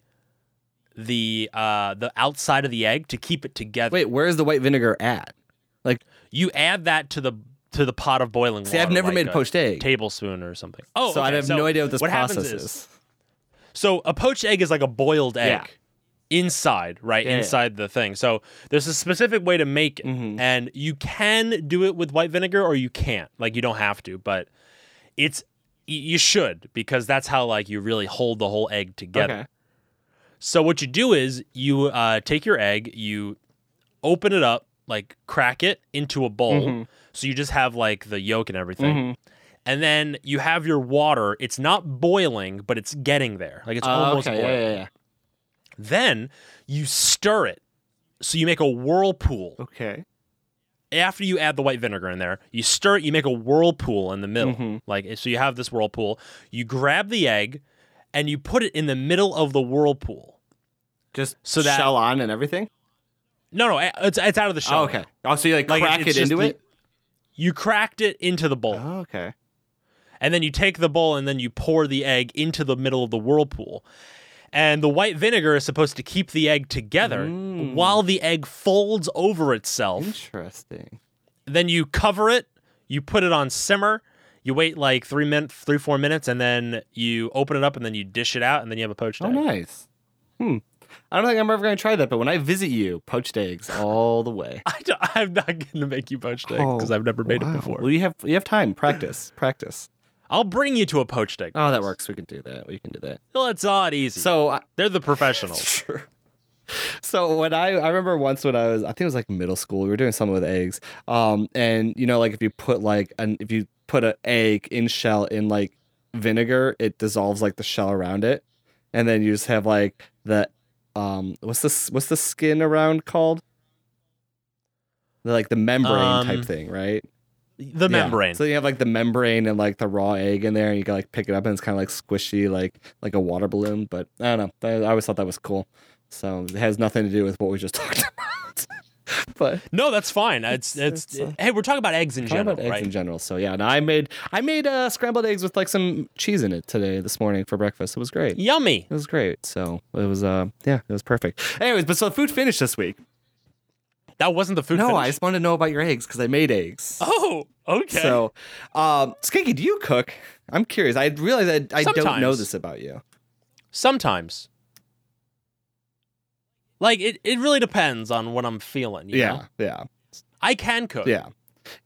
the uh the outside of the egg to keep it together. Wait, where is the white vinegar at? Like You add that to the to the pot of boiling water. see I've never like made a poached egg. tablespoon or something. Oh, so I okay. have no idea what this process happens is. So a poached egg is like a boiled egg Yeah. inside, right? Yeah, inside the thing. So there's a specific way to make it. Mhm. And you can do it with white vinegar or you can't. Like you don't have to, but it's you should because that's how like you really hold the whole egg together. Okay. So what you do is you uh, take your egg, you open it up, like crack it into a bowl. Mhm. So you just have like the yolk and everything. Mhm. And then you have your water. It's not boiling, but it's getting there. Like it's Uh, almost okay. boiling. Yeah, yeah, yeah. Then you stir it So you make a whirlpool. Okay. After you add the white vinegar in there, you stir it, you make a whirlpool in the middle. Mhm. Like so you have this whirlpool. You grab the egg and you put it in the middle of the whirlpool. Just So that- shell on and everything. No, no, it's it's out of the shell. Oh, okay. Oh, so you like, Like, crack it's it into the- it. You cracked it into the bowl. Oh, okay. And then you take the bowl and then you pour the egg into the middle of the whirlpool. And the white vinegar is supposed to keep the egg together Mm. while the egg folds over itself. Interesting. Then you cover it, you put it on simmer, you wait like three minutes, three, four minutes, and then you open it up and then you dish it out and then you have a poached Oh, egg. Oh, nice. Hmm. I don't think I'm ever going to try that, but when I visit you, poached eggs all the way. I I'm not going to make you poached eggs because Oh, I've never made wow. it before. Well, you have you have time. Practice. Practice. I'll bring you to a poached egg. Oh, that works. We can do that. We can do that. Well, it's not easy. So I- They're the professionals. Sure. So when I I remember once when I was I think it was like middle school we were doing something with eggs um and you know like if you put like an if you put an egg in shell in like vinegar it dissolves like the shell around it and then you just have like the um what's this what's the skin around called like the membrane Um, type thing right The Yeah. membrane. so you have like the membrane and like the raw egg in there and you can like pick it up and it's kind of like squishy like like a water balloon but I don't know I always thought that was cool so it has nothing to do with what we just talked about but No, that's fine. It's it's, it's, uh, hey, we're talking about eggs in general, about eggs right? in general so yeah and I made I made uh, scrambled eggs with like some cheese in it today this morning for breakfast it was great Yummy. it was great so it was uh yeah it was perfect anyways but so food finished this week That wasn't the food. no finish? I just wanted to know about your eggs because I made eggs Oh, okay. So, um, Skanky, do you cook? I'm curious. I realize I, I don't know this about you. Sometimes. Like it, it really depends on what I'm feeling. You know? yeah, I can cook. yeah,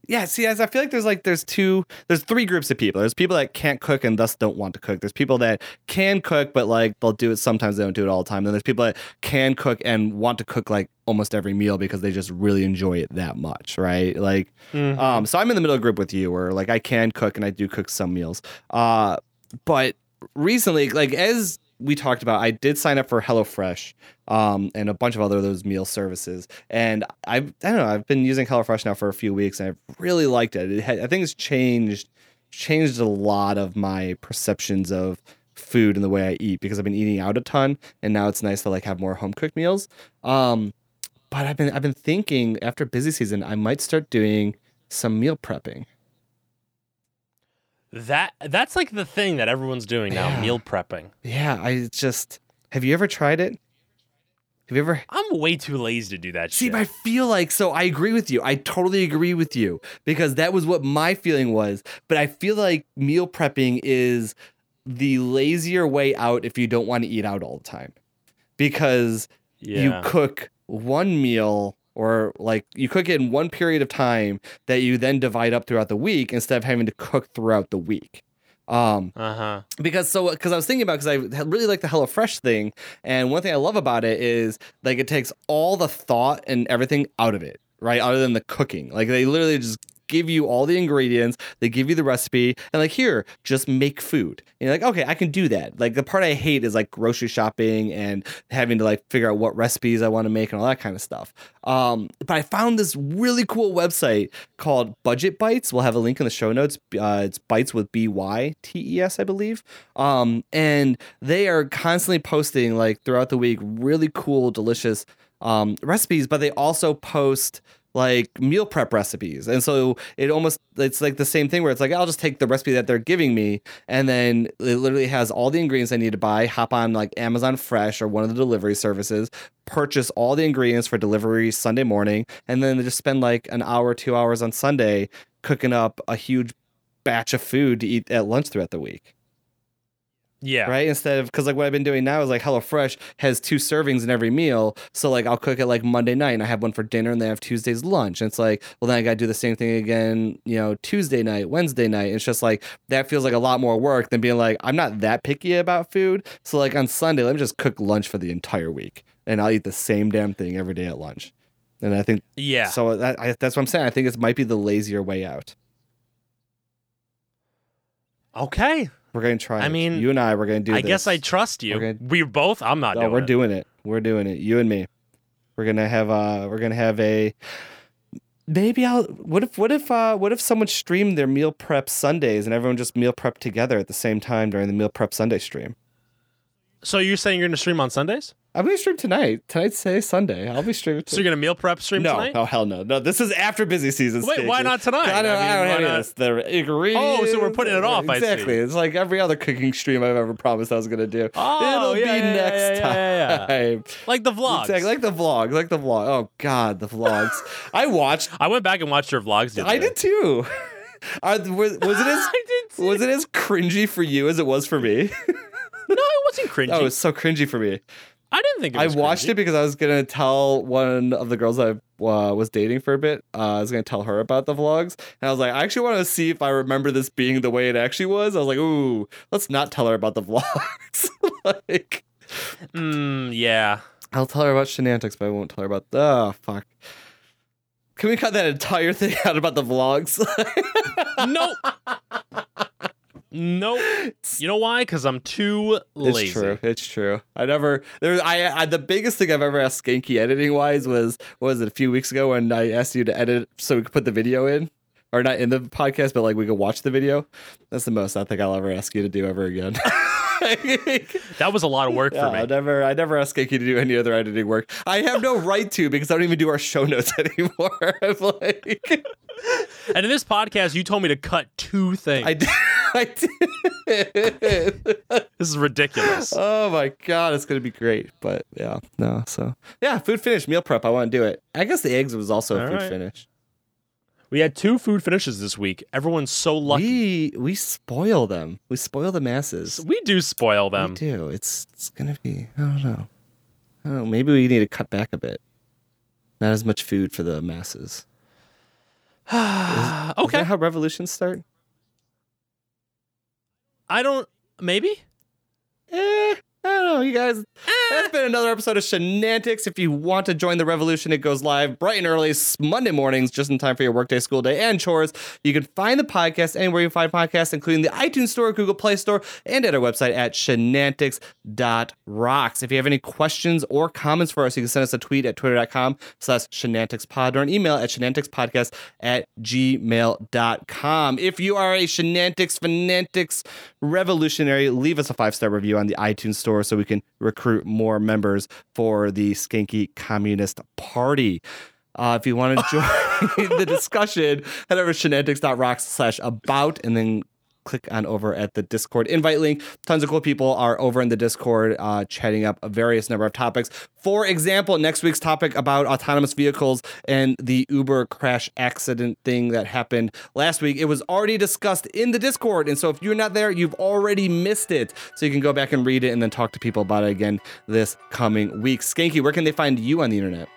yeah. See, as I feel like there's like there's two, there's three groups of people. There's people that can't cook and thus don't want to cook. There's people that can cook but like they'll do it sometimes. They don't do it all the time. Then there's people that can cook and want to cook like almost every meal because they just really enjoy it that much, right? Like, Mhm. Um, so I'm in the middle group with you, where like I can cook and I do cook some meals. Uh, but recently, like as we talked about, I did sign up for HelloFresh, um, and a bunch of other those meal services. And I've I don't know, I've been using HelloFresh now for a few weeks, and I've really liked it. it had, I think it's changed changed a lot of my perceptions of food and the way I eat because I've been eating out a ton, and now it's nice to like have more home cooked meals. Um, but I've been I've been thinking after busy season, I might start doing some meal prepping. That that's like the thing that everyone's doing now, Yeah. meal prepping. Yeah, I just have you ever tried it? Have you ever I'm way too lazy to do that See, shit. I feel like so I agree with you. I totally agree with you because that was what my feeling was. But I feel like meal prepping is the lazier way out if you don't want to eat out all the time. Because yeah. you cook one meal or like you cook it in one period of time that you then divide up throughout the week instead of having to cook throughout the week. Um, uh-huh. because so because I was thinking about because I really like the HelloFresh thing, and one thing I love about it is like it takes all the thought and everything out of it, right? Other than the cooking, like they literally just give you all the ingredients, they give you the recipe, and like here, just make food. And you're like, okay, I can do that. Like the part I hate is like grocery shopping and having to like figure out what recipes I want to make and all that kind of stuff. Um, but I found this really cool website called Budget Bytes. We'll have a link in the show notes. Uh, it's Bytes with B Y T E S, I believe. Um, and they are constantly posting like throughout the week really cool, delicious um, recipes, but they also post like meal prep recipes. And so it almost it's like the same thing where it's like I'll just take the recipe that they're giving me and then it literally has all the ingredients I need to buy, hop on like Amazon Fresh or one of the delivery services, purchase all the ingredients for delivery Sunday morning, and then just spend like an hour, 2 hours on Sunday cooking up a huge batch of food to eat at lunch throughout the week Yeah. right? Instead of because like what I've been doing now is like HelloFresh has two servings in every meal, so like I'll cook it like Monday night and I have one for dinner and then I have Tuesday's lunch. And it's like, well then I got to do the same thing again, you know, Tuesday night, Wednesday night. It's just like that feels like a lot more work than being like I'm not that picky about food, so like on Sunday let me just cook lunch for the entire week and I'll eat the same damn thing every day at lunch. And I think Yeah. so. Uh, that, I, that's what I'm saying. I think it might be the lazier way out. okay. We're gonna try. I it. mean, you and I, we're gonna do. I guess. I trust you. We're gonna- We both. I'm not Oh, doing we're it. doing it. We're doing it. You and me. We're gonna have uh we're gonna have a maybe I'll what if what if uh what if someone streamed their meal prep Sundays and everyone just meal prep together at the same time during the meal prep Sunday stream? So you're saying you're going to stream on Sundays? I'm gonna stream tonight. Tonight's say Sunday. I'll be streaming. So you're going to meal prep stream tonight? no, tonight? oh hell no, no. This is after busy season. Wait, why not tonight? I don't, I mean, I don't have any not- of this. The ingredients. Oh, so we're putting it off, I see. Exactly. It's like every other cooking stream I've ever promised I was gonna do. Oh, It'll yeah, be yeah, next yeah, yeah, yeah, yeah. time. Like the vlogs. Exactly. Like the vlog. Like the vlog. Oh God, the vlogs. I watched. I went back and watched your vlogs. I did too. Are, was, was it as I did too. was it as cringy for you as it was for me? No, it wasn't cringy. oh, it was so cringy for me. I didn't think it I watched cringy. it because I was gonna tell one of the girls I uh, was dating for a bit. Uh, I was gonna tell her about the vlogs, and I was like, I actually want to see if I remember this being the way it actually was. I was like, ooh, let's not tell her about the vlogs. like, Mm, yeah. I'll tell her about shenanigans, but I won't tell her about. The oh fuck. Can we cut that entire thing out about the vlogs? Nope. Nope. You know why? Because I'm too lazy. It's true. It's true. I never there. I, I the biggest thing I've ever asked Skanky editing wise was what was it a few weeks ago when I asked you to edit so we could put the video in, or not in the podcast, but like we could watch the video. That's the most I think I'll ever ask you to do ever again. That was a lot of work yeah, for I me. never, I never ask Skanky to do any other editing work. I have no right to because I don't even do our show notes anymore. Like, And in this podcast, you told me to cut two things. I did. I did. this is ridiculous. Oh my god, it's gonna be great. But yeah, no. So yeah, food finish meal prep. I want to do it. I guess the eggs was also a food right. finish. We had two food finishes this week. Everyone's so lucky. We we spoil them. We spoil the masses. We do spoil them. We do. It's it's gonna be. I don't know. I don't know. Maybe we need to cut back a bit. Not as much food for the masses. Is okay. that how revolutions start? I don't. Maybe. Eh, I don't know, you guys. That's ah. been another episode of Shenantics. If you want to join the revolution, it goes live bright and early Monday mornings, just in time for your workday, school day, and chores. You can find the podcast anywhere you find podcasts, including the iTunes Store, Google Play Store, and at our website at shenantics.rocks. If you have any questions or comments for us, you can send us a tweet at twitter.com slash shenanticspod or an email at shenanticspodcast at gmail.com. If you are a Shenantics Fanatics revolutionary, leave us a five-star review on the iTunes Store so we can recruit more members for the Skanky Communist Party. Uh, if you want to join the discussion, head over to shenantics.rocks slash about and then click on over at the Discord invite link. Tons of cool people are over in the Discord uh, chatting up a various number of topics. For example, next week's topic about autonomous vehicles and the Uber crash accident thing that happened last week. It was already discussed in the Discord. And so if you're not there, you've already missed it. So you can go back and read it and then talk to people about it again this coming week. Skanky, where can they find you on the internet?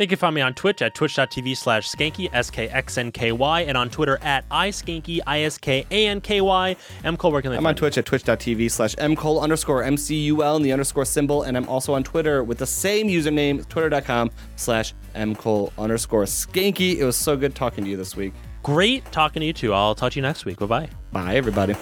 They can find me on Twitch at twitch.tv slash skanky, S K X N K Y, and on Twitter at iskanky, I S K A N K Y. M. Cole, where can they I'm on Twitch at twitch.tv slash mcole underscore mcul and the underscore symbol. And I'm also on Twitter with the same username, twitter.com slash mcole underscore skanky. It was so good talking to you this week. Great talking to you too. I'll talk to you next week. Bye bye. Bye, everybody.